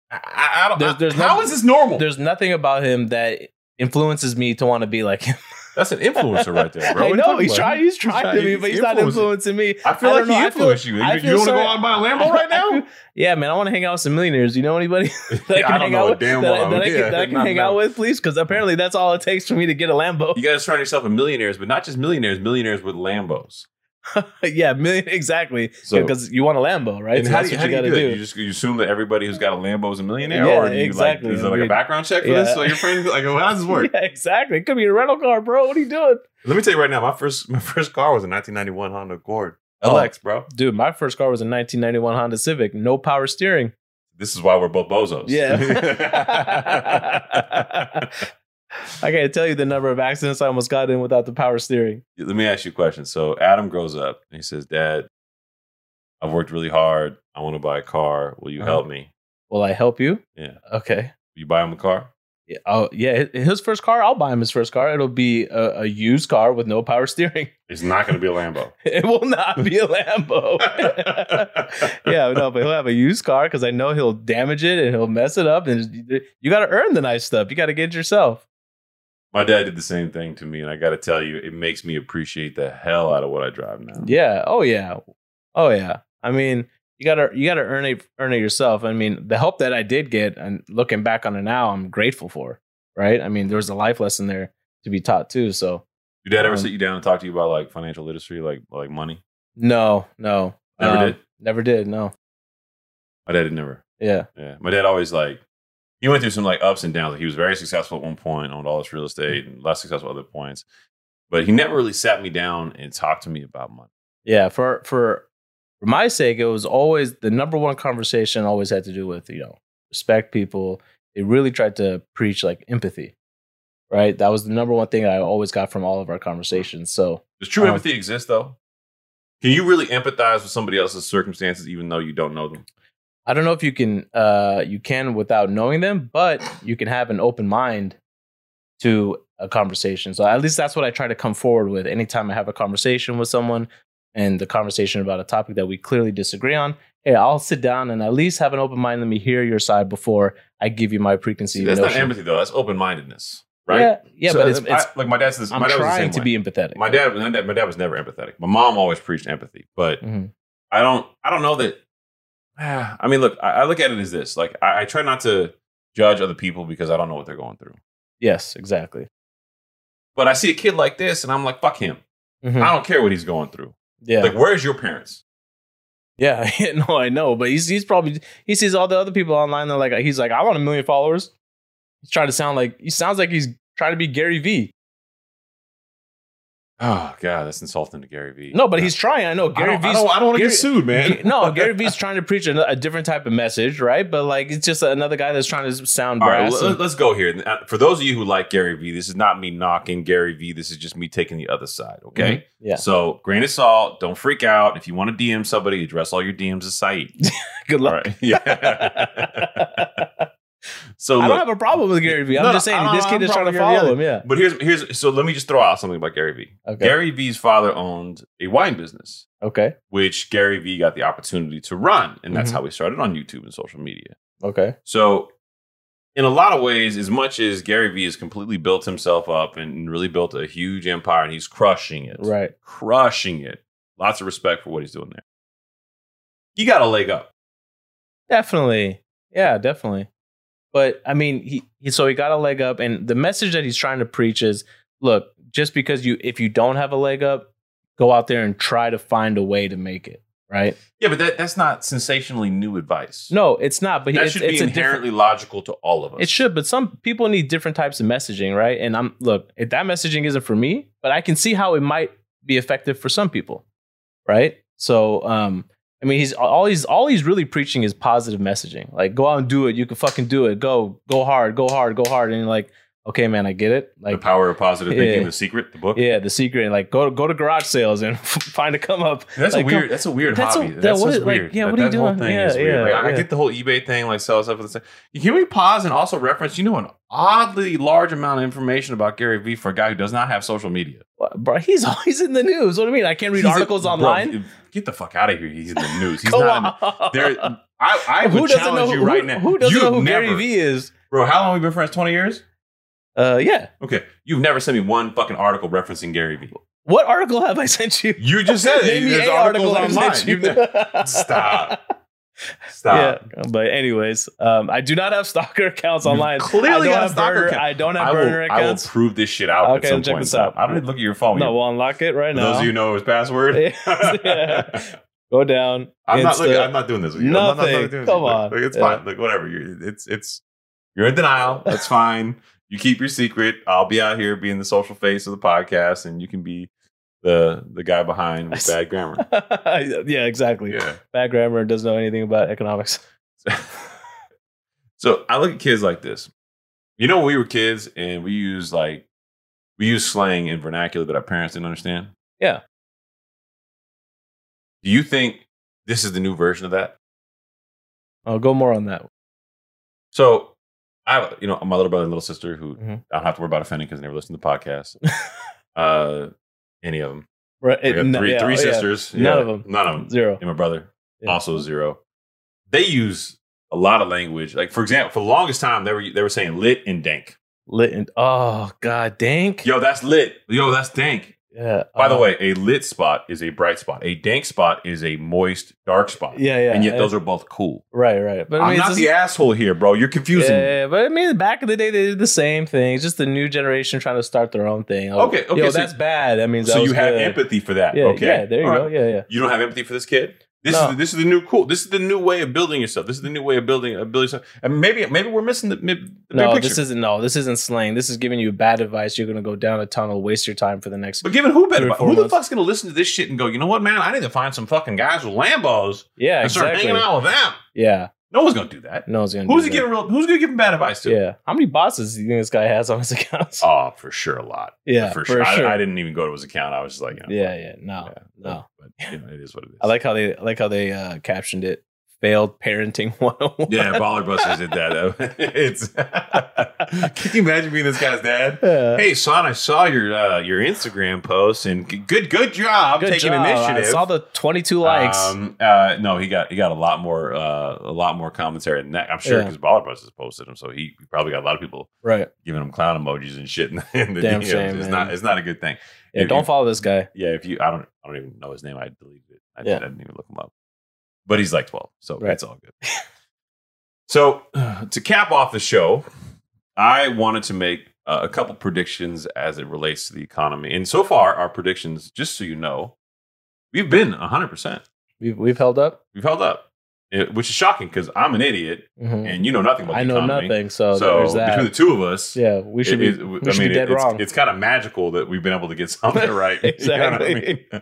Speaker 1: I, I, I don't.
Speaker 2: There's- there's
Speaker 1: how
Speaker 2: no-
Speaker 1: is this normal?
Speaker 2: There's nothing about him that influences me to want to be like him.
Speaker 1: That's an influencer right there, bro. [laughs]
Speaker 2: I
Speaker 1: What are you
Speaker 2: know he's
Speaker 1: about?
Speaker 2: trying. He's trying to be, but he's not influencing me.
Speaker 1: I feel
Speaker 2: I
Speaker 1: like
Speaker 2: know,
Speaker 1: he
Speaker 2: I feel-
Speaker 1: influenced you.
Speaker 2: I
Speaker 1: You, you want to go out and buy a Lambo [laughs] right now?
Speaker 2: Yeah, man, I want to hang out with some millionaires. You know anybody [laughs] that
Speaker 1: Yeah, I
Speaker 2: can
Speaker 1: don't
Speaker 2: hang
Speaker 1: know
Speaker 2: out
Speaker 1: a
Speaker 2: with?
Speaker 1: damn
Speaker 2: that, that I can, that I can hang out with, please? Because apparently that's all it takes for me to get a Lambo.
Speaker 1: You got to surround yourself with millionaires, but not just millionaires. Millionaires with Lambos. [laughs]
Speaker 2: yeah, million [laughs] exactly.
Speaker 1: So-
Speaker 2: Because you want a Lambo, right?
Speaker 1: And
Speaker 2: So
Speaker 1: how do
Speaker 2: that's
Speaker 1: you,
Speaker 2: what
Speaker 1: how do you
Speaker 2: gotta
Speaker 1: do it? You just you assume that everybody who's got a Lambo is a millionaire,
Speaker 2: Yeah,
Speaker 1: or do you
Speaker 2: exactly.
Speaker 1: like is there like a background check for
Speaker 2: Yeah.
Speaker 1: this? So your friend like, well, how does this work? [laughs]
Speaker 2: Yeah, exactly. It could be a rental car, bro. What are you doing?
Speaker 1: Let me tell you right now, my first my first car was a 1991 Honda Accord
Speaker 2: Oh.
Speaker 1: LX, bro.
Speaker 2: Dude, my first car was a 1991 Honda Civic, no power steering.
Speaker 1: This is why we're both bozos.
Speaker 2: Yeah. I can't tell you the number of accidents I almost got in without the power steering.
Speaker 1: Let me ask you a question. So Adam grows up and he says, "Dad, I've worked really hard. I want to buy a car. Will you
Speaker 2: Uh-huh.
Speaker 1: help me?"
Speaker 2: Will I help you?
Speaker 1: Yeah.
Speaker 2: Okay.
Speaker 1: You buy him a car?
Speaker 2: Yeah. Oh, yeah. His first car, I'll buy him his first car. It'll be a, a used car with no power steering. [laughs]
Speaker 1: It's not going to be a Lambo.
Speaker 2: It will not be a Lambo. [laughs] yeah, no, but he'll have a used car because I know he'll damage it and he'll mess it up. And you got to earn the nice stuff. You got to get it yourself.
Speaker 1: My dad did the same thing to me, and I got to tell you, it makes me appreciate the hell out of what I drive now.
Speaker 2: Yeah. Oh yeah. Oh yeah. I mean, you gotta you gotta earn it earn it yourself. I mean, the help that I did get, and looking back on it now, I'm grateful for. Right. I mean, there was a life lesson there to be taught too. So
Speaker 1: Your dad ever
Speaker 2: Um,
Speaker 1: sit you down and talk to you about like financial literacy, like like money?
Speaker 2: no, no,
Speaker 1: Never
Speaker 2: Um,
Speaker 1: did.
Speaker 2: Never did. No.
Speaker 1: My dad did never.
Speaker 2: Yeah.
Speaker 1: Yeah, my dad always like he went through some like ups and downs. Like he was very successful at one point, owned all this real estate, and less successful at other points. But he never really sat me down and talked to me about money.
Speaker 2: Yeah. For for for my sake, it was always the number one conversation. Always had to do with you know respect people. They really tried to preach like empathy. Right. That was the number one thing I always got from all of our conversations. So
Speaker 1: Does true
Speaker 2: Um,
Speaker 1: empathy exist though? Can you really empathize with somebody else's circumstances even though you don't know them?
Speaker 2: I don't know if you can uh you can without knowing them, but you can have an open mind to a conversation. So at least that's what I try to come forward with anytime I have a conversation with someone and the conversation about a topic that we clearly disagree on. Hey, I'll sit down and at least have an open mind. Let me hear your side before I give you my preconceived
Speaker 1: See, that's not empathy though. That's open mindedness. right?
Speaker 2: Yeah, yeah,
Speaker 1: So
Speaker 2: but it's,
Speaker 1: I-
Speaker 2: it's
Speaker 1: like my dad's. This,
Speaker 2: I'm
Speaker 1: my dad
Speaker 2: trying to
Speaker 1: way.
Speaker 2: be empathetic.
Speaker 1: My dad, my dad, my dad was never empathetic. My mom always preached empathy, but
Speaker 2: Mhm.
Speaker 1: I don't. I don't know that. I mean, look, I, I look at it as this: like, I, I try not to judge other people because I don't know what they're going through.
Speaker 2: Yes, exactly.
Speaker 1: But I see a kid like this, and I'm like, fuck him.
Speaker 2: Mhm.
Speaker 1: I don't care what he's going through.
Speaker 2: Yeah,
Speaker 1: Like, where's your parents? [laughs]
Speaker 2: yeah, no, I know, but he's he's probably he sees all the other people online. They're like, he's like, I want a million followers. He's trying to sound like he sounds like he's trying to be Gary Vee.
Speaker 1: Oh god, that's insulting to Gary Vee.
Speaker 2: No, but he's trying. I know Gary
Speaker 1: don't, I don't, don't want to get sued, man. [laughs]
Speaker 2: no, [laughs] Gary Vee's trying to preach a, a different type of message, right? But like, it's just another guy that's trying to sound
Speaker 1: All right,
Speaker 2: brass.
Speaker 1: well,
Speaker 2: and-
Speaker 1: let- let's go here. For those of you who like Gary Vee, this is not me knocking Gary Vee. This is just me taking the other side. Okay.
Speaker 2: Mhm. Yeah.
Speaker 1: So, grain of salt. Don't freak out. If you want to DM somebody, address all your DMs to Saeed. [laughs]
Speaker 2: Good luck.
Speaker 1: right. Yeah. So
Speaker 2: I
Speaker 1: look,
Speaker 2: don't have a problem with Gary Vee. I'm
Speaker 1: No,
Speaker 2: just saying this kid
Speaker 1: a
Speaker 2: is trying to follow him. Yeah.
Speaker 1: but here's here's so let me just throw out something about Gary Vee.
Speaker 2: Okay.
Speaker 1: Gary Vee's father owned a wine business,
Speaker 2: Okay.
Speaker 1: which Gary Vee got the opportunity to run, and that's
Speaker 2: Mhm.
Speaker 1: how we started on YouTube and social media.
Speaker 2: Okay.
Speaker 1: So, in a lot of ways, as much as Gary Vee has completely built himself up and really built a huge empire, and he's crushing it,
Speaker 2: Right.
Speaker 1: crushing it. Lots of respect for what he's doing there. He got a leg up.
Speaker 2: Definitely. Yeah, definitely. But I mean, he, he so he got a leg up, and the message that he's trying to preach is: look, just because you if you don't have a leg up, go out there and try to find a way to make it. Right?
Speaker 1: Yeah, but that, that's not sensationally new advice.
Speaker 2: No, it's not. But
Speaker 1: that
Speaker 2: it's,
Speaker 1: should be
Speaker 2: different.
Speaker 1: inherently logical to all of us.
Speaker 2: It should, but some people need different types of messaging, right? And I'm look, if that messaging isn't for me, but I can see how it might be effective for some people, right? So, um, I mean, he's all he's all he's really preaching is positive messaging. Like, go out and do it. You can fucking do it. Go, go hard, go hard, go hard. And like, okay, man, I get it. Like the
Speaker 1: power of positive thinking, the secret, the book.
Speaker 2: yeah, the secret. Like, go go to garage sales and [laughs] find a come up.
Speaker 1: That's
Speaker 2: Like,
Speaker 1: a weird. That's a weird
Speaker 2: That's a-
Speaker 1: hobby.
Speaker 2: that-
Speaker 1: that's
Speaker 2: what is- like,
Speaker 1: weird.
Speaker 2: yeah,
Speaker 1: That-
Speaker 2: what are you doing? Yeah,
Speaker 1: weird.
Speaker 2: yeah,
Speaker 1: Like, I get the whole eBay thing, like sell stuff for the same. Can we pause and also reference? You know, an oddly large amount of information about Gary Vee for a guy who does not have social media.
Speaker 2: What, Bro, he's [laughs] always in the news. What do you mean? I can't read
Speaker 1: He's a-
Speaker 2: articles
Speaker 1: bro,
Speaker 2: online.
Speaker 1: get the fuck out of here. He's in the news. He's [laughs] not. In, there. I, I would
Speaker 2: who doesn't
Speaker 1: challenge
Speaker 2: know
Speaker 1: you
Speaker 2: who,
Speaker 1: right now.
Speaker 2: Who doesn't
Speaker 1: You've
Speaker 2: know who
Speaker 1: never,
Speaker 2: Gary Vee is?
Speaker 1: Bro, how long have we been friends? Twenty years.
Speaker 2: Uh, yeah.
Speaker 1: Okay, you've never sent me one fucking article referencing Gary Vee.
Speaker 2: What article have I sent you?
Speaker 1: You just said it. [laughs]
Speaker 2: Name me
Speaker 1: There's articles
Speaker 2: article
Speaker 1: online.
Speaker 2: you.
Speaker 1: Stop. Stop.
Speaker 2: Yeah, but anyways, um, I do not have stalker accounts
Speaker 1: You
Speaker 2: online.
Speaker 1: clearly
Speaker 2: I don't have
Speaker 1: stalker
Speaker 2: burner. I don't have
Speaker 1: I
Speaker 2: burner
Speaker 1: accounts. I will prove this shit out
Speaker 2: Okay,
Speaker 1: at some
Speaker 2: check
Speaker 1: point.
Speaker 2: this out.
Speaker 1: I don't need to look at your phone.
Speaker 2: no, we'll unlock it right
Speaker 1: For
Speaker 2: now.
Speaker 1: those of you know his password. [laughs]
Speaker 2: Yeah. Go down.
Speaker 1: I'm not looking, I'm not doing this with you. I'm not- I'm not
Speaker 2: Nothing.
Speaker 1: doing this
Speaker 2: Come
Speaker 1: with
Speaker 2: on.
Speaker 1: Look, it's
Speaker 2: Yeah.
Speaker 1: fine. Like whatever. You're, it's it's you're in denial. That's fine. You keep your secret. I'll be out here being the social face of the podcast, and you can be the the guy behind with bad grammar. [laughs]
Speaker 2: yeah, exactly.
Speaker 1: Yeah.
Speaker 2: Bad grammar doesn't know anything about economics. [laughs]
Speaker 1: so I look at kids like this. You know, when we were kids and we used like we used slang and vernacular that our parents didn't understand.
Speaker 2: Yeah.
Speaker 1: Do you think this is the new version of that?
Speaker 2: I'll go more on that.
Speaker 1: So I have, you know, my little brother and little sister who
Speaker 2: Mhm.
Speaker 1: I don't have to worry about offending because they never listen to the podcast. [laughs] uh, any of them.
Speaker 2: Right. It-
Speaker 1: three,
Speaker 2: yeah,
Speaker 1: three
Speaker 2: oh, yeah.
Speaker 1: sisters.
Speaker 2: None
Speaker 1: Yeah,
Speaker 2: of them.
Speaker 1: None of them.
Speaker 2: Zero.
Speaker 1: And my brother,
Speaker 2: Yeah.
Speaker 1: also zero. They use a lot of language. Like for example, for the longest time, they were they were saying lit and dank.
Speaker 2: Lit and oh god, dank.
Speaker 1: Yo, that's lit. Yo, that's dank.
Speaker 2: Yeah.
Speaker 1: By the
Speaker 2: uh,
Speaker 1: way, a lit spot is a bright spot. A dank spot is a moist, dark spot.
Speaker 2: Yeah, yeah.
Speaker 1: And yet those are both cool.
Speaker 2: right, right. But I
Speaker 1: I'm
Speaker 2: mean,
Speaker 1: not
Speaker 2: it's
Speaker 1: the asshole here, bro. You're confusing me.
Speaker 2: Yeah, but I mean, back in the day, they did the same thing. It's just the new generation trying to start their own thing. Oh,
Speaker 1: Okay, okay,
Speaker 2: Yo,
Speaker 1: so-
Speaker 2: that's bad. That means
Speaker 1: So you
Speaker 2: was
Speaker 1: have empathy for that.
Speaker 2: Yeah,
Speaker 1: okay.
Speaker 2: yeah. There you
Speaker 1: All
Speaker 2: go.
Speaker 1: right.
Speaker 2: Yeah, yeah.
Speaker 1: You don't have empathy for this kid. This
Speaker 2: No.
Speaker 1: is the, this is the new cool. This is the new way of building yourself. This is the new way of building uh, building yourself. And maybe maybe we're missing the, the
Speaker 2: No,
Speaker 1: big
Speaker 2: this isn't. No, this isn't slang. This is giving you bad advice. You're gonna go down a tunnel, waste your time for the next.
Speaker 1: But given who better,
Speaker 2: Three or four
Speaker 1: who the fuck's gonna listen to this shit and go? You know what, man? I need to find some fucking guys with Lambos
Speaker 2: Yeah,
Speaker 1: and start
Speaker 2: exactly.
Speaker 1: hanging out with them.
Speaker 2: Yeah,
Speaker 1: No one's gonna do that.
Speaker 2: no one's gonna.
Speaker 1: Who's he
Speaker 2: that.
Speaker 1: giving real? Who's gonna give him bad advice to?
Speaker 2: Yeah, how many bosses do you think this guy has on his [laughs] accounts?
Speaker 1: Oh, for sure, a lot.
Speaker 2: yeah,
Speaker 1: for,
Speaker 2: for
Speaker 1: sure.
Speaker 2: sure.
Speaker 1: I, I didn't even go to his account. I was just like, you know,
Speaker 2: yeah, yeah, no,
Speaker 1: yeah,
Speaker 2: no.
Speaker 1: But you know, it is what it is.
Speaker 2: I like how they I like how they uh, captioned it. Failed parenting [laughs] 101.
Speaker 1: Yeah, Baller Busters did that. [laughs] it's. [laughs] Can you imagine being this guy's dad?
Speaker 2: Yeah.
Speaker 1: Hey, son, I saw your uh, your Instagram post, and good good job
Speaker 2: Good
Speaker 1: taking
Speaker 2: job.
Speaker 1: initiative.
Speaker 2: I saw the 22 likes.
Speaker 1: Um, uh, no, he got he got a lot more uh, a lot more commentary than that. I'm sure
Speaker 2: Yeah.
Speaker 1: because Baller Busters posted him, so he probably got a lot of people
Speaker 2: right.
Speaker 1: giving him clown emojis and shit in the, in the
Speaker 2: Damn
Speaker 1: DMs.
Speaker 2: shame,
Speaker 1: it's
Speaker 2: man.
Speaker 1: not it's not a good thing.
Speaker 2: Yeah,
Speaker 1: If
Speaker 2: don't
Speaker 1: you-
Speaker 2: follow this guy.
Speaker 1: Yeah, if you I don't I don't even know his name. I deleted it. I,
Speaker 2: Yeah.
Speaker 1: I didn't even look him up. But he's like 12, so
Speaker 2: Right.
Speaker 1: it's all good. so to cap off the show, I wanted to make uh, a couple predictions as it relates to the economy. And so far, our predictions, just so you know, we've been 100%.
Speaker 2: We've, we've held up.
Speaker 1: We've held up, It- which is shocking because I'm an idiot
Speaker 2: Mhm.
Speaker 1: and you know nothing about
Speaker 2: I know
Speaker 1: economy.
Speaker 2: nothing. So,
Speaker 1: So
Speaker 2: there's that.
Speaker 1: between the two of us,
Speaker 2: yeah, we should
Speaker 1: it
Speaker 2: be, we
Speaker 1: I
Speaker 2: should
Speaker 1: mean,
Speaker 2: be dead
Speaker 1: it's,
Speaker 2: wrong.
Speaker 1: It's kind of magical that we've been able to get [laughs] something right. [laughs] You know what I
Speaker 2: Exactly.
Speaker 1: mean?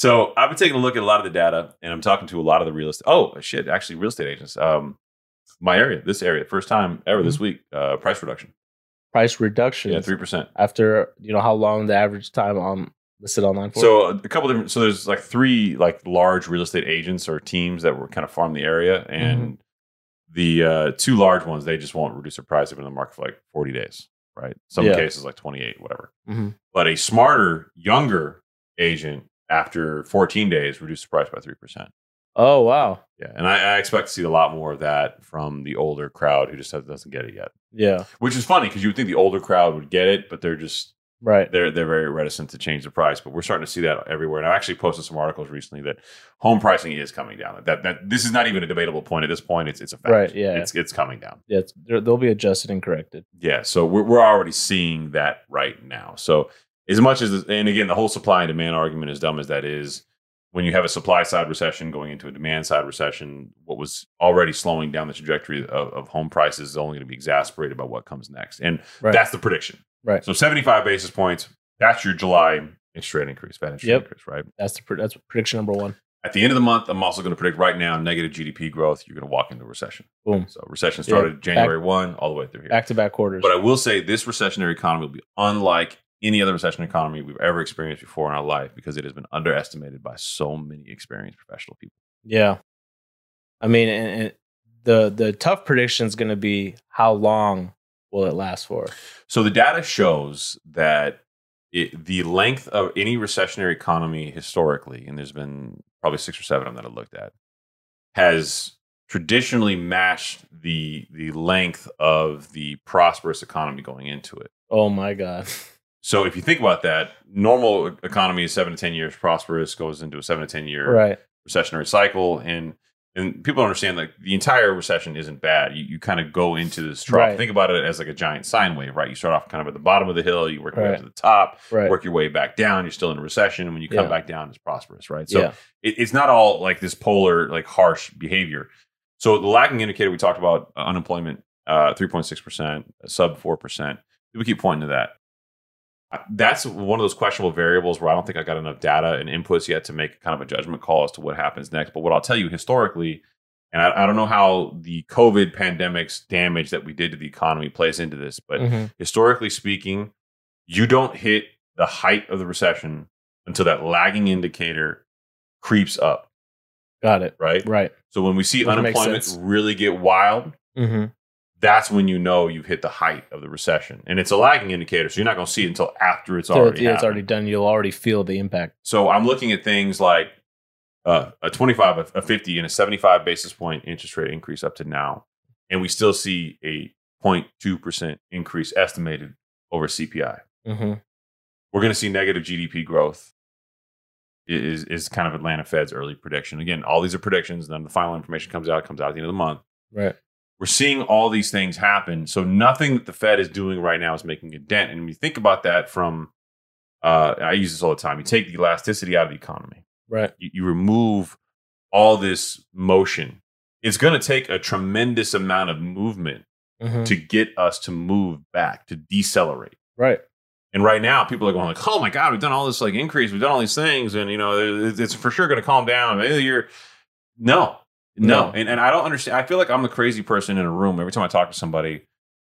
Speaker 1: So I've been taking a look at a lot of the data, and I'm talking to a lot of the real estate. Oh shit! Actually, real estate agents. Um, my area, this area, first time ever this week. Uh, price reduction.
Speaker 2: Price reduction
Speaker 1: Yeah, three percent.
Speaker 2: after, you know, how long the average time on listed online for?
Speaker 1: So a couple different. So there's like three like large real estate agents or teams that were kind of farm the area, and the uh, two large ones they just won't reduce their price. They've been in the market for like 40 days, right? Some
Speaker 2: Yeah.
Speaker 1: cases like 28, whatever.
Speaker 2: Mhm.
Speaker 1: But a smarter, younger agent after 14 days reduced the price by three percent.
Speaker 2: oh, wow.
Speaker 1: Yeah, and I, I expect to see a lot more of that from the older crowd who just has, doesn't get it yet.
Speaker 2: Yeah.
Speaker 1: Which is funny because you would think the older crowd would get it, but they're just
Speaker 2: Right.
Speaker 1: they're they're very reticent to change the price. But we're starting to see that everywhere. And I actually posted some articles recently that home pricing is coming down. That that this is not even a debatable point at this point. It's it's a fact.
Speaker 2: Right, yeah.
Speaker 1: it's it's coming down.
Speaker 2: Yeah. They'll be adjusted and corrected.
Speaker 1: Yeah, so we're we're already seeing that right now. So as much as and again the whole supply and demand argument, as dumb as that is, when you have a supply side recession going into a demand side recession, what was already slowing down the trajectory of, of home prices is only going to be exacerbated by what comes next, and
Speaker 2: Right.
Speaker 1: that's the prediction.
Speaker 2: Right.
Speaker 1: So seventy five basis points. That's your July interest rate increase, Fed interest rate
Speaker 2: Yep.
Speaker 1: increase, right?
Speaker 2: That's the that's prediction number one.
Speaker 1: At the end of the month, I'm also going to predict right now negative GDP growth. You're going to walk into a recession.
Speaker 2: Boom.
Speaker 1: So recession
Speaker 2: Yeah.
Speaker 1: started January one all the way through here.
Speaker 2: Back to back quarters.
Speaker 1: But I will say this recessionary economy will be unlike any other recession economy we've ever experienced before in our life because it has been underestimated by so many experienced professional people.
Speaker 2: Yeah. I mean, and, and the the tough prediction is going to be how long will it last for?
Speaker 1: So the data shows that it, the length of any recessionary economy historically, and there's been probably six or seven of them that I looked at, has traditionally matched the the length of the prosperous economy going into it.
Speaker 2: Oh my god. [laughs]
Speaker 1: So if you think about that, normal economy is seven to ten years, prosperous goes into a seven to ten year
Speaker 2: Right.
Speaker 1: recessionary cycle and and people understand like the entire recession isn't bad. You, you kind of go into this trough.
Speaker 2: Right.
Speaker 1: Think about it as like a giant sine wave, right? You start off kind of at the bottom of the hill, you work your way up
Speaker 2: Right.
Speaker 1: to the top,
Speaker 2: Right.
Speaker 1: work your way back down. You're still in a recession, and when you come
Speaker 2: Yeah.
Speaker 1: back down, it's prosperous, right? So
Speaker 2: yeah.
Speaker 1: it, it's not all like this polar, like harsh behavior. So the lagging indicator we talked about uh, unemployment, uh, three point six percent, sub four percent. People keep pointing to that. That's one of those questionable variables where I don't think I got enough data and inputs yet to make kind of a judgment call as to what happens next. But what I'll tell you historically, and I, I don't know how the COVID pandemic's damage that we did to the economy plays into this, but
Speaker 2: Mhm.
Speaker 1: historically speaking, you don't hit the height of the recession until that lagging indicator creeps up,
Speaker 2: Got it.
Speaker 1: right?
Speaker 2: Right.
Speaker 1: So when we see
Speaker 2: Which
Speaker 1: unemployment really get wild,
Speaker 2: hmm
Speaker 1: that's when you know you've hit the height of the recession. And it's a lagging indicator, so you're not going to see it until after it's
Speaker 2: So
Speaker 1: already
Speaker 2: yeah, it's
Speaker 1: happened.
Speaker 2: already done. You'll already feel the impact.
Speaker 1: So I'm looking at things like uh, a 25, a, a 50, and a 75 basis point interest rate increase up to now. And we still see a 0.2% increase estimated over CPI.
Speaker 2: hmm
Speaker 1: We're going to see negative GDP growth. Is is kind of Atlanta Fed's early prediction. Again, all these are predictions. And then the final information comes out. Comes out at the end of the month.
Speaker 2: Right.
Speaker 1: We're seeing all these things happen. So nothing that the Fed is doing right now is making a dent. And when you think about that from, uh, I use this all the time. You take the elasticity out of the economy.
Speaker 2: Right.
Speaker 1: You, you remove all this motion. It's going to take a tremendous amount of movement
Speaker 2: hmm
Speaker 1: to get us to move back, to decelerate.
Speaker 2: Right.
Speaker 1: And right now, people are going like, "Oh my god, we've done all this like increase, we've done all these things, and you know, it's for sure going to calm down." Eh, You're no, no,
Speaker 2: No.
Speaker 1: and and I don't understand. I feel like I'm the crazy person in a room every time I talk to somebody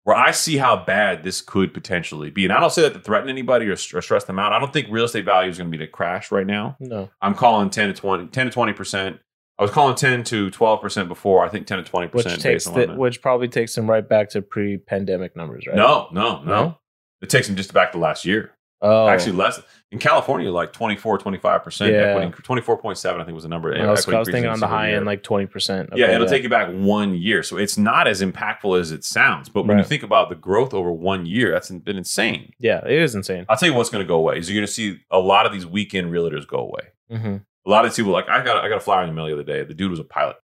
Speaker 1: where I see how bad this could potentially be. And I don't say that to threaten anybody or, or stress them out. I don't think real estate value is going to be to crash right now.
Speaker 2: No.
Speaker 1: I'm calling 10 to 20, 10 to 20 percent I was calling 10 to 12% before. I think 10 to 20%
Speaker 2: which
Speaker 1: based
Speaker 2: takes
Speaker 1: on
Speaker 2: the,
Speaker 1: what I meant.
Speaker 2: which probably takes them right back to pre-pandemic numbers, right?
Speaker 1: No, no, no,
Speaker 2: No?
Speaker 1: It takes them just back to last year.
Speaker 2: Oh,
Speaker 1: Actually, less in California, like 24, 25%
Speaker 2: Yeah.
Speaker 1: equity, 24.7, I think was the number.
Speaker 2: I was, I was thinking on the high
Speaker 1: year.
Speaker 2: end, like twenty percent.
Speaker 1: yeah, it'll take you back one year. So it's not as impactful as it sounds. But when you think about the growth over one year, that's been insane.
Speaker 2: Yeah, it is insane.
Speaker 1: I'll tell you what's going to go away is you're going to see a lot of these weekend realtors go away.
Speaker 2: hmm
Speaker 1: A lot of people, like I got, I got a flyer in the mail the other day. The dude was a pilot.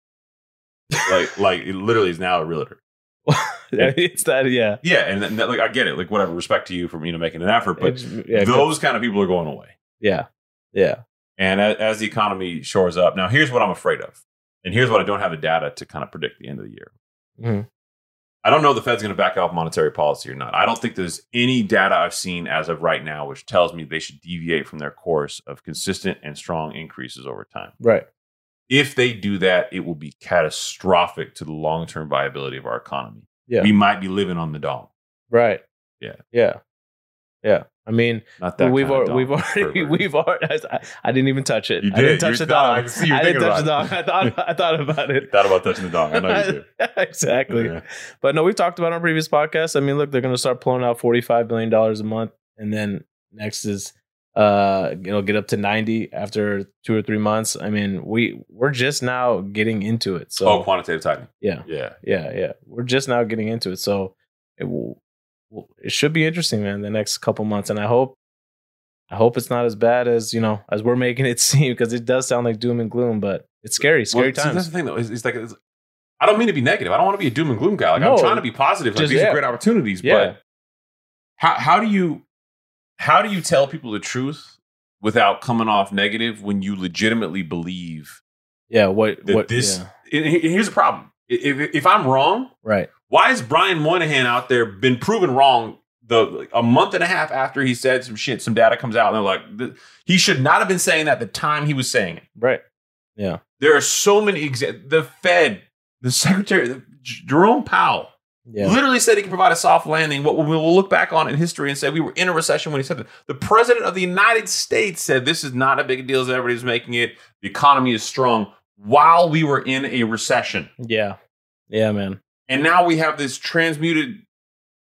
Speaker 1: like, [laughs] like it literally is now a realtor. [laughs]
Speaker 2: it's that, yeah.
Speaker 1: Yeah, and, then like I get it. Like whatever, respect to you for you know making an effort, but
Speaker 2: yeah,
Speaker 1: those kind of people are going away.
Speaker 2: yeah, yeah.
Speaker 1: And as, as the economy shores up, now here's what I'm afraid of, and here's what I don't have the data to kind of predict the end of the year.
Speaker 2: Mhm.
Speaker 1: I don't know if the Fed's going to back off monetary policy or not. I don't think there's any data I've seen as of right now which tells me they should deviate from their course of consistent and strong increases over time.
Speaker 2: Right.
Speaker 1: If they do that, it will be catastrophic to the long term viability of our economy.
Speaker 2: Yeah.
Speaker 1: We might be living on the dog.
Speaker 2: Right.
Speaker 1: Yeah.
Speaker 2: Yeah. Yeah. I mean,
Speaker 1: Not that
Speaker 2: we've
Speaker 1: kind of
Speaker 2: al- we've already we've already. I, I didn't even touch it.
Speaker 1: You
Speaker 2: I didn't touch
Speaker 1: You're-
Speaker 2: the dog.
Speaker 1: I you
Speaker 2: I didn't touch the dog. I thought I thought about it. [laughs]
Speaker 1: thought about touching the dog. I know you did. [laughs]
Speaker 2: exactly.
Speaker 1: Yeah.
Speaker 2: But no, we've talked about on previous podcasts. I mean, look, they're going to start pulling out forty-five billion dollars a month, and then next is uh, it'll get up to ninety after two or three months. I mean, we we're just now getting into it. So
Speaker 1: oh, quantitative tightening.
Speaker 2: yeah,
Speaker 1: Yeah.
Speaker 2: yeah, yeah, we're just now getting into it. So it will, it should be interesting, man. The next couple months, and I hope. I hope it's not as bad as you know as we're [laughs] making it seem because it does sound like doom and gloom, but it's scary, scary
Speaker 1: Well, see,
Speaker 2: times.
Speaker 1: that's the thing, though. It's, is like, it's, I don't mean to be negative. I don't want to be a doom and gloom guy. Like,
Speaker 2: No.
Speaker 1: I'm trying to be positive. Like,
Speaker 2: Just-
Speaker 1: these
Speaker 2: yeah.
Speaker 1: are great opportunities.
Speaker 2: Yeah.
Speaker 1: But how how do you how do you tell people the truth without coming off negative when you legitimately believe
Speaker 2: yeah, what
Speaker 1: that
Speaker 2: what
Speaker 1: this?
Speaker 2: yeah,
Speaker 1: here's the problem. If if I'm wrong,
Speaker 2: right?
Speaker 1: why has Brian Moynihan out there been proven wrong? The a month and a half after he said some shit, some data comes out, and they're like, he should not have been saying that the time he was saying it.
Speaker 2: Right. Yeah.
Speaker 1: There are so many exa- The Fed, the Secretary, the, Jerome Powell,
Speaker 2: Yeah.
Speaker 1: literally said he could provide a soft landing. What we will look back on in history and say we were in a recession when he said that. The President of the United States said this is not a big deal as everybody's making it. The economy is strong while we were in a recession.
Speaker 2: Yeah. Yeah, man.
Speaker 1: And now we have this transmuted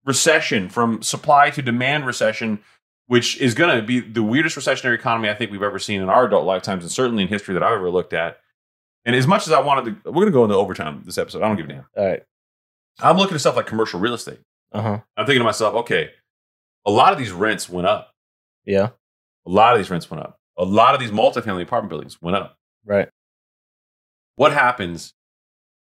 Speaker 1: recession from supply to demand recession, which is going to be the weirdest recessionary economy I think we've ever seen in our adult lifetimes, and certainly in history that I've ever looked at. And as much as I wanted to, we're going to go into overtime this episode. I don't give a damn.
Speaker 2: All right.
Speaker 1: I'm looking at stuff like commercial real estate.
Speaker 2: Uh huh.
Speaker 1: I'm thinking to myself, okay, a lot of these rents went up.
Speaker 2: Yeah.
Speaker 1: A lot of these rents went up. A lot of these multifamily apartment buildings went up.
Speaker 2: Right.
Speaker 1: What happens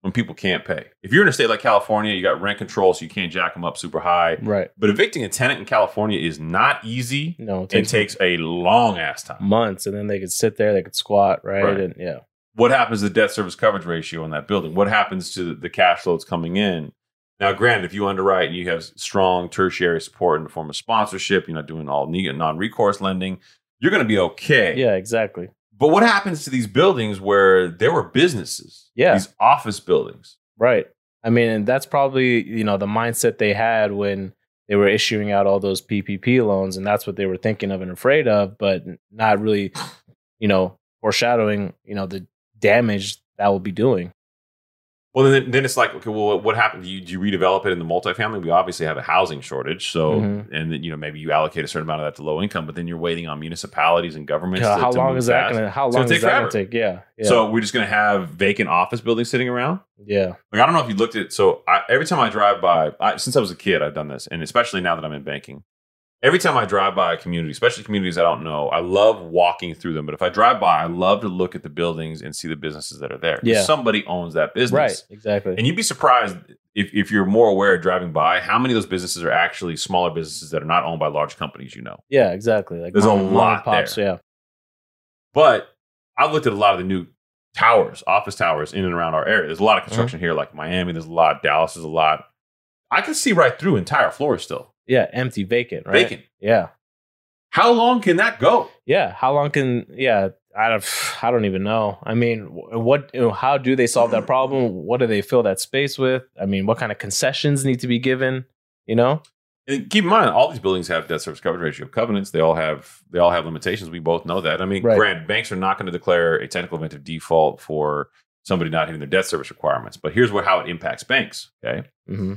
Speaker 1: when people can't pay? If you're in a state like California, you got rent control, so you can't jack them up super high.
Speaker 2: Right.
Speaker 1: But evicting a tenant in California is not easy.
Speaker 2: No, it
Speaker 1: It
Speaker 2: takes,
Speaker 1: takes a long ass time.
Speaker 2: months, and then they could sit there, they could squat, right?
Speaker 1: Right.
Speaker 2: And yeah.
Speaker 1: What happens to the debt service coverage ratio in that building? What happens to the cash flows coming in? Now, granted, if you underwrite and you have strong tertiary support in the form of sponsorship, you're not doing all non recourse lending, you're going to be okay.
Speaker 2: Yeah. Exactly.
Speaker 1: But what happens to these buildings where there were businesses?
Speaker 2: Yeah.
Speaker 1: These office buildings.
Speaker 2: Right. I mean, and that's probably you know the mindset they had when they were issuing out all those PPP loans, and that's what they were thinking of and afraid of, but not really, you know, foreshadowing you know the damage that will be doing.
Speaker 1: Well, then, then it's like, okay, well, what happened? Do you, do you redevelop it in the multifamily? We obviously have a housing shortage, so
Speaker 2: Mhm.
Speaker 1: and then you know maybe you allocate a certain amount of that to low income, but then you're waiting on municipalities and governments.
Speaker 2: Yeah,
Speaker 1: to,
Speaker 2: how
Speaker 1: to
Speaker 2: long is that going to? How long
Speaker 1: take
Speaker 2: is that going to take? Yeah. Yeah.
Speaker 1: So we're just going to have vacant office buildings sitting around.
Speaker 2: yeah.
Speaker 1: Like I don't know if you looked at. So I, every time I drive by, I, since I was a kid, I've done this, and especially now that I'm in banking. Every time I drive by a community, especially communities I don't know, I love walking through them. But if I drive by, I love to look at the buildings and see the businesses that are there.
Speaker 2: Yeah.
Speaker 1: somebody owns that business,
Speaker 2: Right. Exactly.
Speaker 1: And you'd be surprised if, if you're more aware of driving by how many of those businesses are actually smaller businesses that are not owned by large companies. You know,
Speaker 2: yeah. Exactly. Like
Speaker 1: There's a
Speaker 2: mom- and
Speaker 1: lot
Speaker 2: pops, Yeah.
Speaker 1: But I've looked at a lot of the new towers, office towers in and around our area. There's a lot of mm-hmm. construction here, like Miami. There's a lot. Dallas is a lot. I can see right through entire floors still
Speaker 2: Yeah. Empty, vacant. Right.
Speaker 1: vacant.
Speaker 2: Yeah.
Speaker 1: How long can that go?
Speaker 2: Yeah. How long can? Yeah. I don't. [sighs] I don't even know. I mean, what? You know, how do they solve that [clears throat] problem? What do they fill that space with? I mean, what kind of concessions need to be given? You know.
Speaker 1: And keep in mind, all these buildings have debt service coverage ratio covenants. They all have they all have limitations. We both know that. I mean,
Speaker 2: Right.
Speaker 1: granted, banks are not going to declare a technical event of default for somebody not hitting their debt service requirements. But here's where how it impacts banks. Okay,
Speaker 2: hmm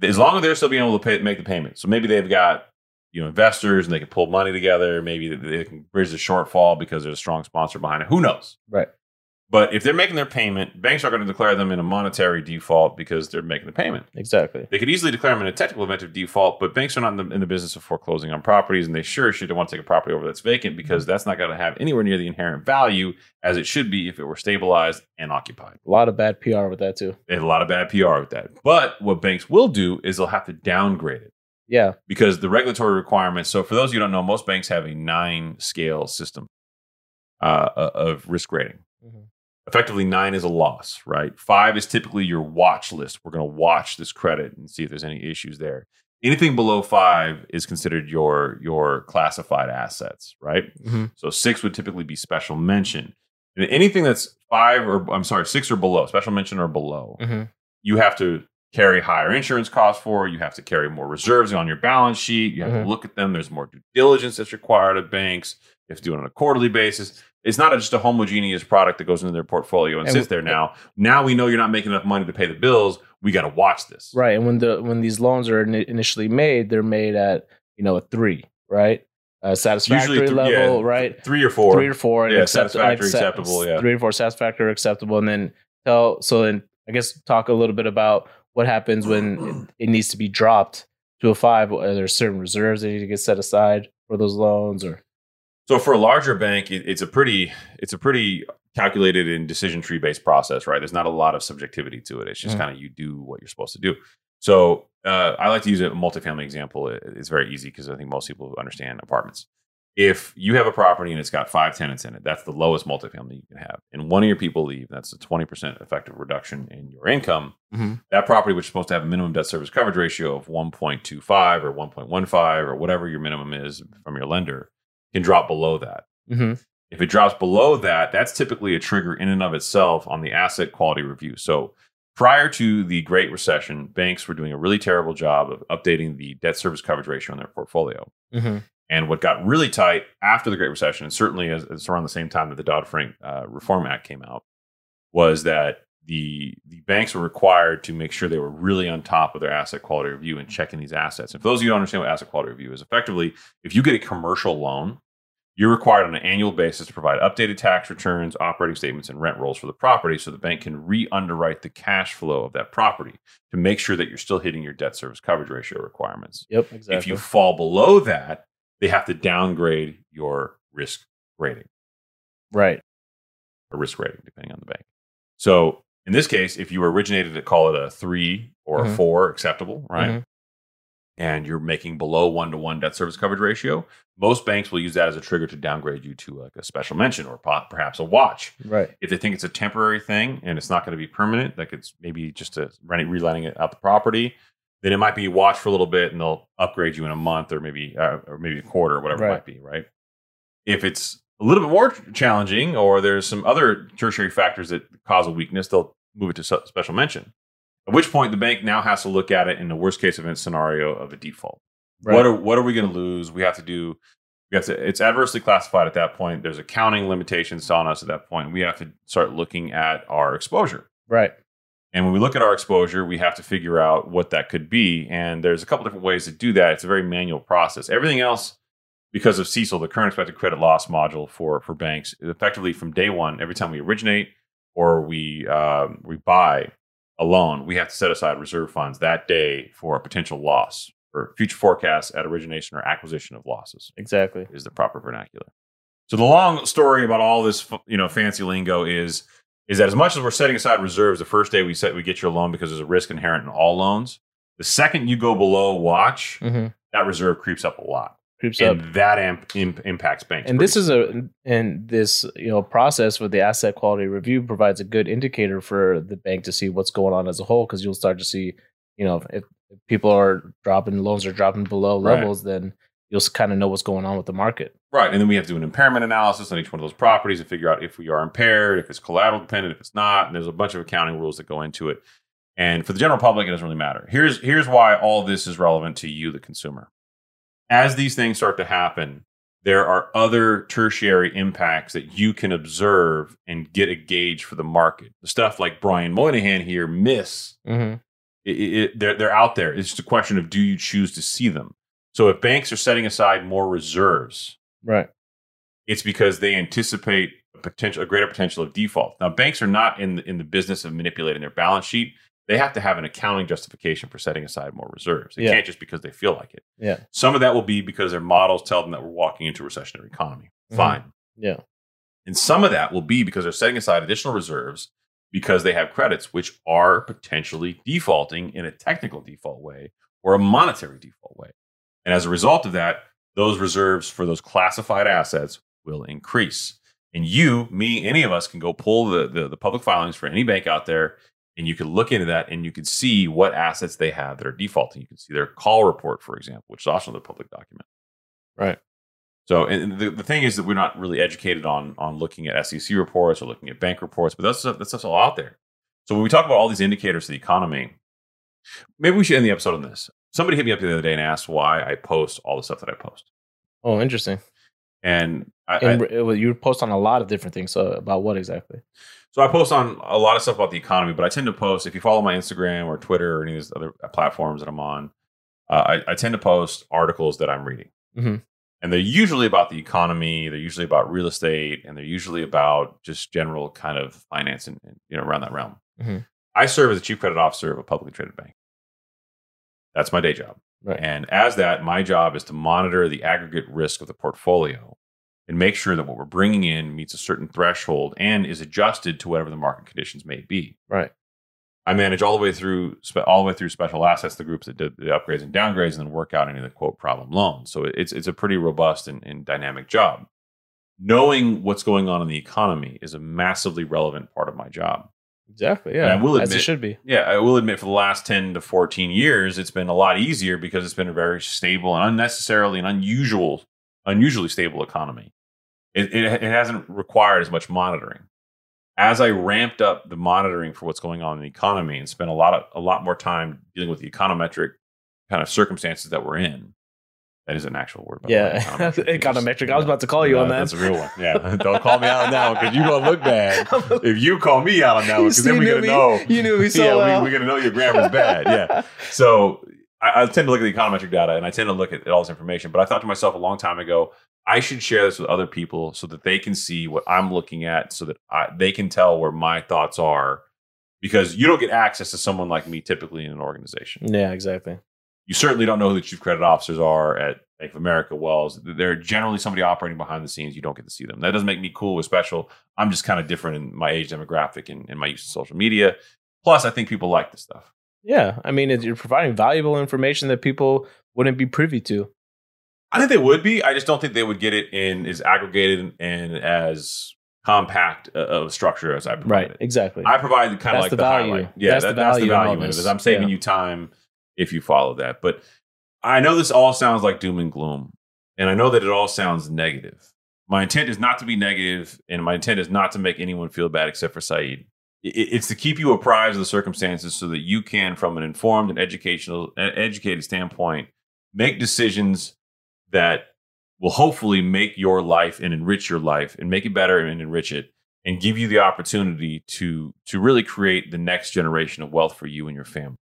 Speaker 1: as long as they're still being able to pay, make the payment. So maybe they've got you know investors and they can pull money together. Maybe they- can bridge the shortfall because there's a strong sponsor behind it. Who knows?
Speaker 2: Right.
Speaker 1: But if they're making their payment, banks are going to declare them in a monetary default because they're making the payment.
Speaker 2: Exactly.
Speaker 1: They could easily declare them in a technical event of default, but banks are not in the, in the business of foreclosing on properties, and they sure shouldn't want to take a property over that's vacant because that's not going to have anywhere near the inherent value as it should be if it were stabilized and occupied.
Speaker 2: A lot of bad PR with that too.
Speaker 1: Have a lot of bad PR with that. But what banks will do is they'll have to downgrade it
Speaker 2: Yeah.
Speaker 1: because the regulatory requirements. So, for those of you who don't know, most banks have a nine scale system uh, of risk rating.
Speaker 2: Mhm.
Speaker 1: Effectively, nine is a loss, right? Five is typically your watch list. We're going to watch this credit and see if there's any issues there. Anything below five is considered your your classified assets, right?
Speaker 2: Mhm.
Speaker 1: So six would typically be special mention. And anything that's five or I'm sorry, six or below, special mention or below,
Speaker 2: Mhm.
Speaker 1: you have to carry higher insurance costs for. You have to carry more reserves on your balance sheet. You have
Speaker 2: Mhm.
Speaker 1: to look at them. There's more due diligence that's required of banks. You have to do it on a quarterly basis. It's not just a homogeneous product that goes into their portfolio and,
Speaker 2: And-
Speaker 1: sits there now. Now we know you're not making enough money to pay the bills. We got to watch this.
Speaker 2: Right. And when the when these loans are ini- initially made, they're made at you know a three, right? A satisfactory
Speaker 1: th-
Speaker 2: level,
Speaker 1: yeah,
Speaker 2: right?
Speaker 1: Three or four.
Speaker 2: Three or four, and
Speaker 1: Yeah,
Speaker 2: accept-
Speaker 1: satisfactory,
Speaker 2: accept-
Speaker 1: acceptable, yeah.
Speaker 2: Three or four satisfactory, acceptable, and then tell. So then, I guess talk a little bit about what happens when it, [clears throat] it needs to be dropped to a five. Are there certain reserves that need to get set aside for those loans, or
Speaker 1: So for a larger bank, it, it's a pretty it's a pretty calculated and decision tree based process, right? There's not a lot of subjectivity to it. It's just
Speaker 2: Mhm.
Speaker 1: kind of you do what you're supposed to do. So uh, I like to use a multifamily example. It- It's very easy because I think most people understand apartments. If you have a property and it's got five tenants in it, that's the lowest multifamily you can have. And one of your people leave, that's a 20% effective reduction in your income.
Speaker 2: Mhm.
Speaker 1: That property, which is supposed to have a minimum debt service coverage ratio of 1.25 or 1.15 or whatever your minimum is from your lender, can drop below that.
Speaker 2: Mhm.
Speaker 1: If it drops below that, that's typically a trigger in and of itself on the asset quality review. So prior to the Great Recession, banks were doing a really terrible job of updating the debt service coverage ratio in their portfolio.
Speaker 2: Mhm.
Speaker 1: And what got really tight after the Great Recession, and certainly as, it's around the same time that the Dodd Frank uh, Reform Act came out, was that the the banks were required to make sure they were really on top of their asset quality review and checking these assets. And for those of you who don't understand what asset quality review is, effectively, if you get a commercial loan, you're required on an annual basis to provide updated tax returns, operating statements, and rent rolls for the property so the bank can re underwrite the cash flow of that property to make sure that you're still hitting your debt service coverage ratio requirements.
Speaker 2: Yep, exactly.
Speaker 1: If you fall below that, they have to downgrade your risk rating
Speaker 2: right.
Speaker 1: or risk rating, depending on the bank. So in this case, if you originated to call it a three or a
Speaker 2: Mhm.
Speaker 1: four acceptable, right?
Speaker 2: Mhm.
Speaker 1: And you're making below one to one debt service coverage ratio, most banks will use that as a trigger to downgrade you to like a special mention or perhaps a watch.
Speaker 2: Right.
Speaker 1: If they think it's a temporary thing and it's not going to be permanent, like it's maybe just a running, reletting it out the property, then it might be watch for a little bit and they'll upgrade you in a month or maybe uh, or maybe a quarter or whatever it might be, right? If it's a little bit more challenging or there's some other tertiary factors that cause a weakness, they'll move it to special mention. At which point the bank now has to look at it in the worst case event scenario of a default.
Speaker 2: Right.
Speaker 1: What are what are we going to lose? We have to do. We have to. It's adversely classified at that point. There's accounting limitations on us at that point. We have to start looking at our exposure.
Speaker 2: right.
Speaker 1: And when we look at our exposure, we have to figure out what that could be. And there's a couple different ways to do that. It's a very manual process. Everything else, because of CECL, the current expected credit loss module for for banks, is effectively from day one, every time we originate or we um, we buy a loan, we have to set aside reserve funds that day for a potential loss or future forecasts at origination or acquisition of losses
Speaker 2: Exactly.
Speaker 1: is the proper vernacular. So the long story about all this, you know, fancy lingo is is that as much as we're setting aside reserves the first day we set we get your loan because there's a risk inherent in all loans, the second you go below watch,
Speaker 2: Mm-hmm.
Speaker 1: that reserve creeps up a lot,
Speaker 2: Creeps up.
Speaker 1: and that amp, imp, impacts banks.
Speaker 2: and this is a and this you know process with the asset quality review provides a good indicator for the bank to see what's going on as a whole because you'll start to see you know if, if people are dropping loans are dropping below
Speaker 1: Right.
Speaker 2: levels then you'll kind of know what's going on with the market
Speaker 1: Right. And then we have to do an impairment analysis on each one of those properties and figure out if we are impaired, if it's collateral dependent, if it's not. And there's a bunch of accounting rules that go into it. And for the general public, it doesn't really matter. Here's here's why all this is relevant to you, the consumer. As these things start to happen, there are other tertiary impacts that you can observe and get a gauge for the market. The stuff like Brian Moynihan here miss,
Speaker 2: hmm
Speaker 1: it, it, they're, they're out there. It's just a question of do you choose to see them? So if banks are setting aside more reserves,
Speaker 2: Right.
Speaker 1: it's because they anticipate a potential, a greater potential of default. Now, banks are not in the, in the business of manipulating their balance sheet. They have to have an accounting justification for setting aside more reserves. It
Speaker 2: Yeah.
Speaker 1: can't just because they feel like it.
Speaker 2: Yeah.
Speaker 1: Some of that will be because their models tell them that we're walking into a recessionary economy.
Speaker 2: Mhm.
Speaker 1: Fine.
Speaker 2: Yeah.
Speaker 1: And some of that will be because they're setting aside additional reserves because they have credits which are potentially defaulting in a technical default way or a monetary default way. And as a result of that, those reserves for those classified assets will increase. And you, me, any of us can go pull the, the, the public filings for any bank out there and you can look into that and you can see what assets they have that are defaulting. You can see their call report, for example, which is also another public document.
Speaker 2: Right.
Speaker 1: So, and the, the thing is that we're not really educated on on looking at SEC reports or looking at bank reports, but that's stuff- stuff's all out there. So when we talk about all these indicators of the economy, maybe we should end the episode on this. Somebody hit me up the other day and asked why I post all the stuff that I post,
Speaker 2: Oh, interesting.
Speaker 1: And I, I,
Speaker 2: And it was- you post on a lot of different things. So about what exactly?
Speaker 1: so I post on a lot of stuff about the economy. But I tend to post if you follow my Instagram or Twitter or any of these other platforms that I'm on, uh, I, I tend to post articles that I'm reading.
Speaker 2: Mhm.
Speaker 1: and they're usually about the economy they're usually about real estate and they're usually about just general kind of finance and, and, you know around that realm
Speaker 2: Mhm.
Speaker 1: i serve as a chief credit officer of a publicly traded bank that's my day job
Speaker 2: Right.
Speaker 1: and as that my job is to monitor the aggregate risk of the portfolio and make sure that what we're bringing in meets a certain threshold and is adjusted to whatever the market conditions may be
Speaker 2: Right.
Speaker 1: I manage all the way through all the way through special assets, the groups that did the upgrades and downgrades, and then work out any of the quote problem loans. So it's it's a pretty robust and, and dynamic job. Knowing what's going on in the economy is a massively relevant part of my job.
Speaker 2: Exactly.
Speaker 1: And
Speaker 2: Yeah.
Speaker 1: I will
Speaker 2: As it should be.
Speaker 1: Yeah, I will admit for the last 10 to 14 years, it's been a lot easier because it's been a very stable and unnecessarily and unusual, unusually stable economy. It, it, it hasn't required as much monitoring. As I ramped up the monitoring for what's going on in the economy and spent a lot of a lot more time dealing with the econometric kind of circumstances that we're in. That is an actual word. By the way,
Speaker 2: Yeah. [laughs]
Speaker 1: econometric.
Speaker 2: I was about to call you
Speaker 1: Yeah,
Speaker 2: on that.
Speaker 1: That's a real one. [laughs] Yeah, don't call me out on that one because you're gonna look bad [laughs] if you call me out on that one because then we're gonna
Speaker 2: me-
Speaker 1: know
Speaker 2: You knew me so
Speaker 1: yeah,
Speaker 2: well.
Speaker 1: we, we're going to know your grammar's bad. Yeah. So I, I tend to look at the econometric data and I tend to look at all this information. But I thought to myself a long time ago, I should share this with other people so that they can see what I'm looking at, so that I, they can tell where my thoughts are. Because you don't get access to someone like me typically in an organization.
Speaker 2: Yeah, exactly.
Speaker 1: You certainly don't know who the chief credit officers are at Bank of America, Wells. They're generally somebody operating behind the scenes. You don't get to see them. That doesn't make me cool or special. I'm just kind of different in my age demographic and, and my use of social media. Plus, I think people like this stuff.
Speaker 2: Yeah. I mean, you're providing valuable information that people wouldn't be privy to.
Speaker 1: I think they would be. I just don't think they would get it in as aggregated and as compact uh, of a structure as I provide
Speaker 2: Right.
Speaker 1: it.
Speaker 2: Exactly.
Speaker 1: I provide kind of like
Speaker 2: the
Speaker 1: the,
Speaker 2: value.
Speaker 1: highlight. Yeah,
Speaker 2: That's
Speaker 1: that-
Speaker 2: the
Speaker 1: that's the
Speaker 2: value in all
Speaker 1: value in it.
Speaker 2: this.
Speaker 1: I'm saving
Speaker 2: Yeah.
Speaker 1: you time if you follow that. But I know this all sounds like doom and gloom, and I know that it all sounds negative. My intent is not to be negative, and my intent is not to make anyone feel bad except for Saeed. It's to keep you apprised of the circumstances so that you can, from an informed and educational, educated standpoint, make decisions that will hopefully make your life and enrich your life and make it better and enrich it and give you the opportunity to to really create the next generation of wealth for you and your family.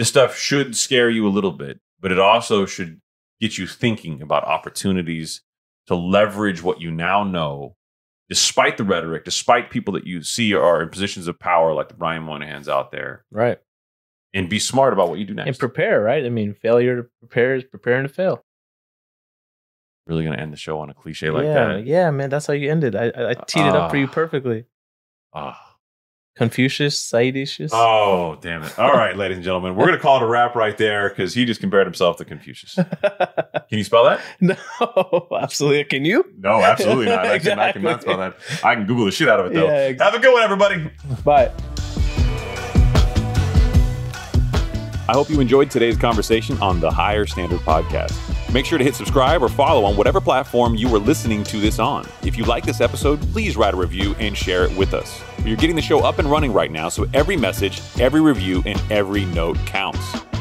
Speaker 1: This stuff should scare you a little bit, but it also should get you thinking about opportunities to leverage what you now know despite the rhetoric, despite people that you see are in positions of power like the Brian Moynihan's out there
Speaker 2: right.
Speaker 1: and be smart about what you do next.
Speaker 2: And prepare, right? I mean, failure to prepare is preparing to fail.
Speaker 1: really going to end the show on a cliche like
Speaker 2: yeah,
Speaker 1: that.
Speaker 2: yeah, man. That's how you ended. I, I, teed it up for you
Speaker 1: Ah.
Speaker 2: perfectly.
Speaker 1: Ah.
Speaker 2: Confucius, Saidicius.
Speaker 1: Oh, damn it. All right, ladies and gentlemen, we're going to call it a wrap right there because he just compared himself to Confucius. [laughs] Can you spell that?
Speaker 2: no, [laughs] absolutely. Can you?
Speaker 1: No, absolutely not. I, can, I cannot [laughs] spell that. I can Google the shit out of it, though.
Speaker 2: Yeah, ex-
Speaker 1: Have a good one, everybody.
Speaker 2: Bye.
Speaker 1: I hope you enjoyed today's conversation on the Higher Standard Podcast. Make sure to hit subscribe or follow on whatever platform you are listening to this on. If you like this episode, please write a review and share it with us. You're getting the show up and running right now, so every message, every review, and every note counts.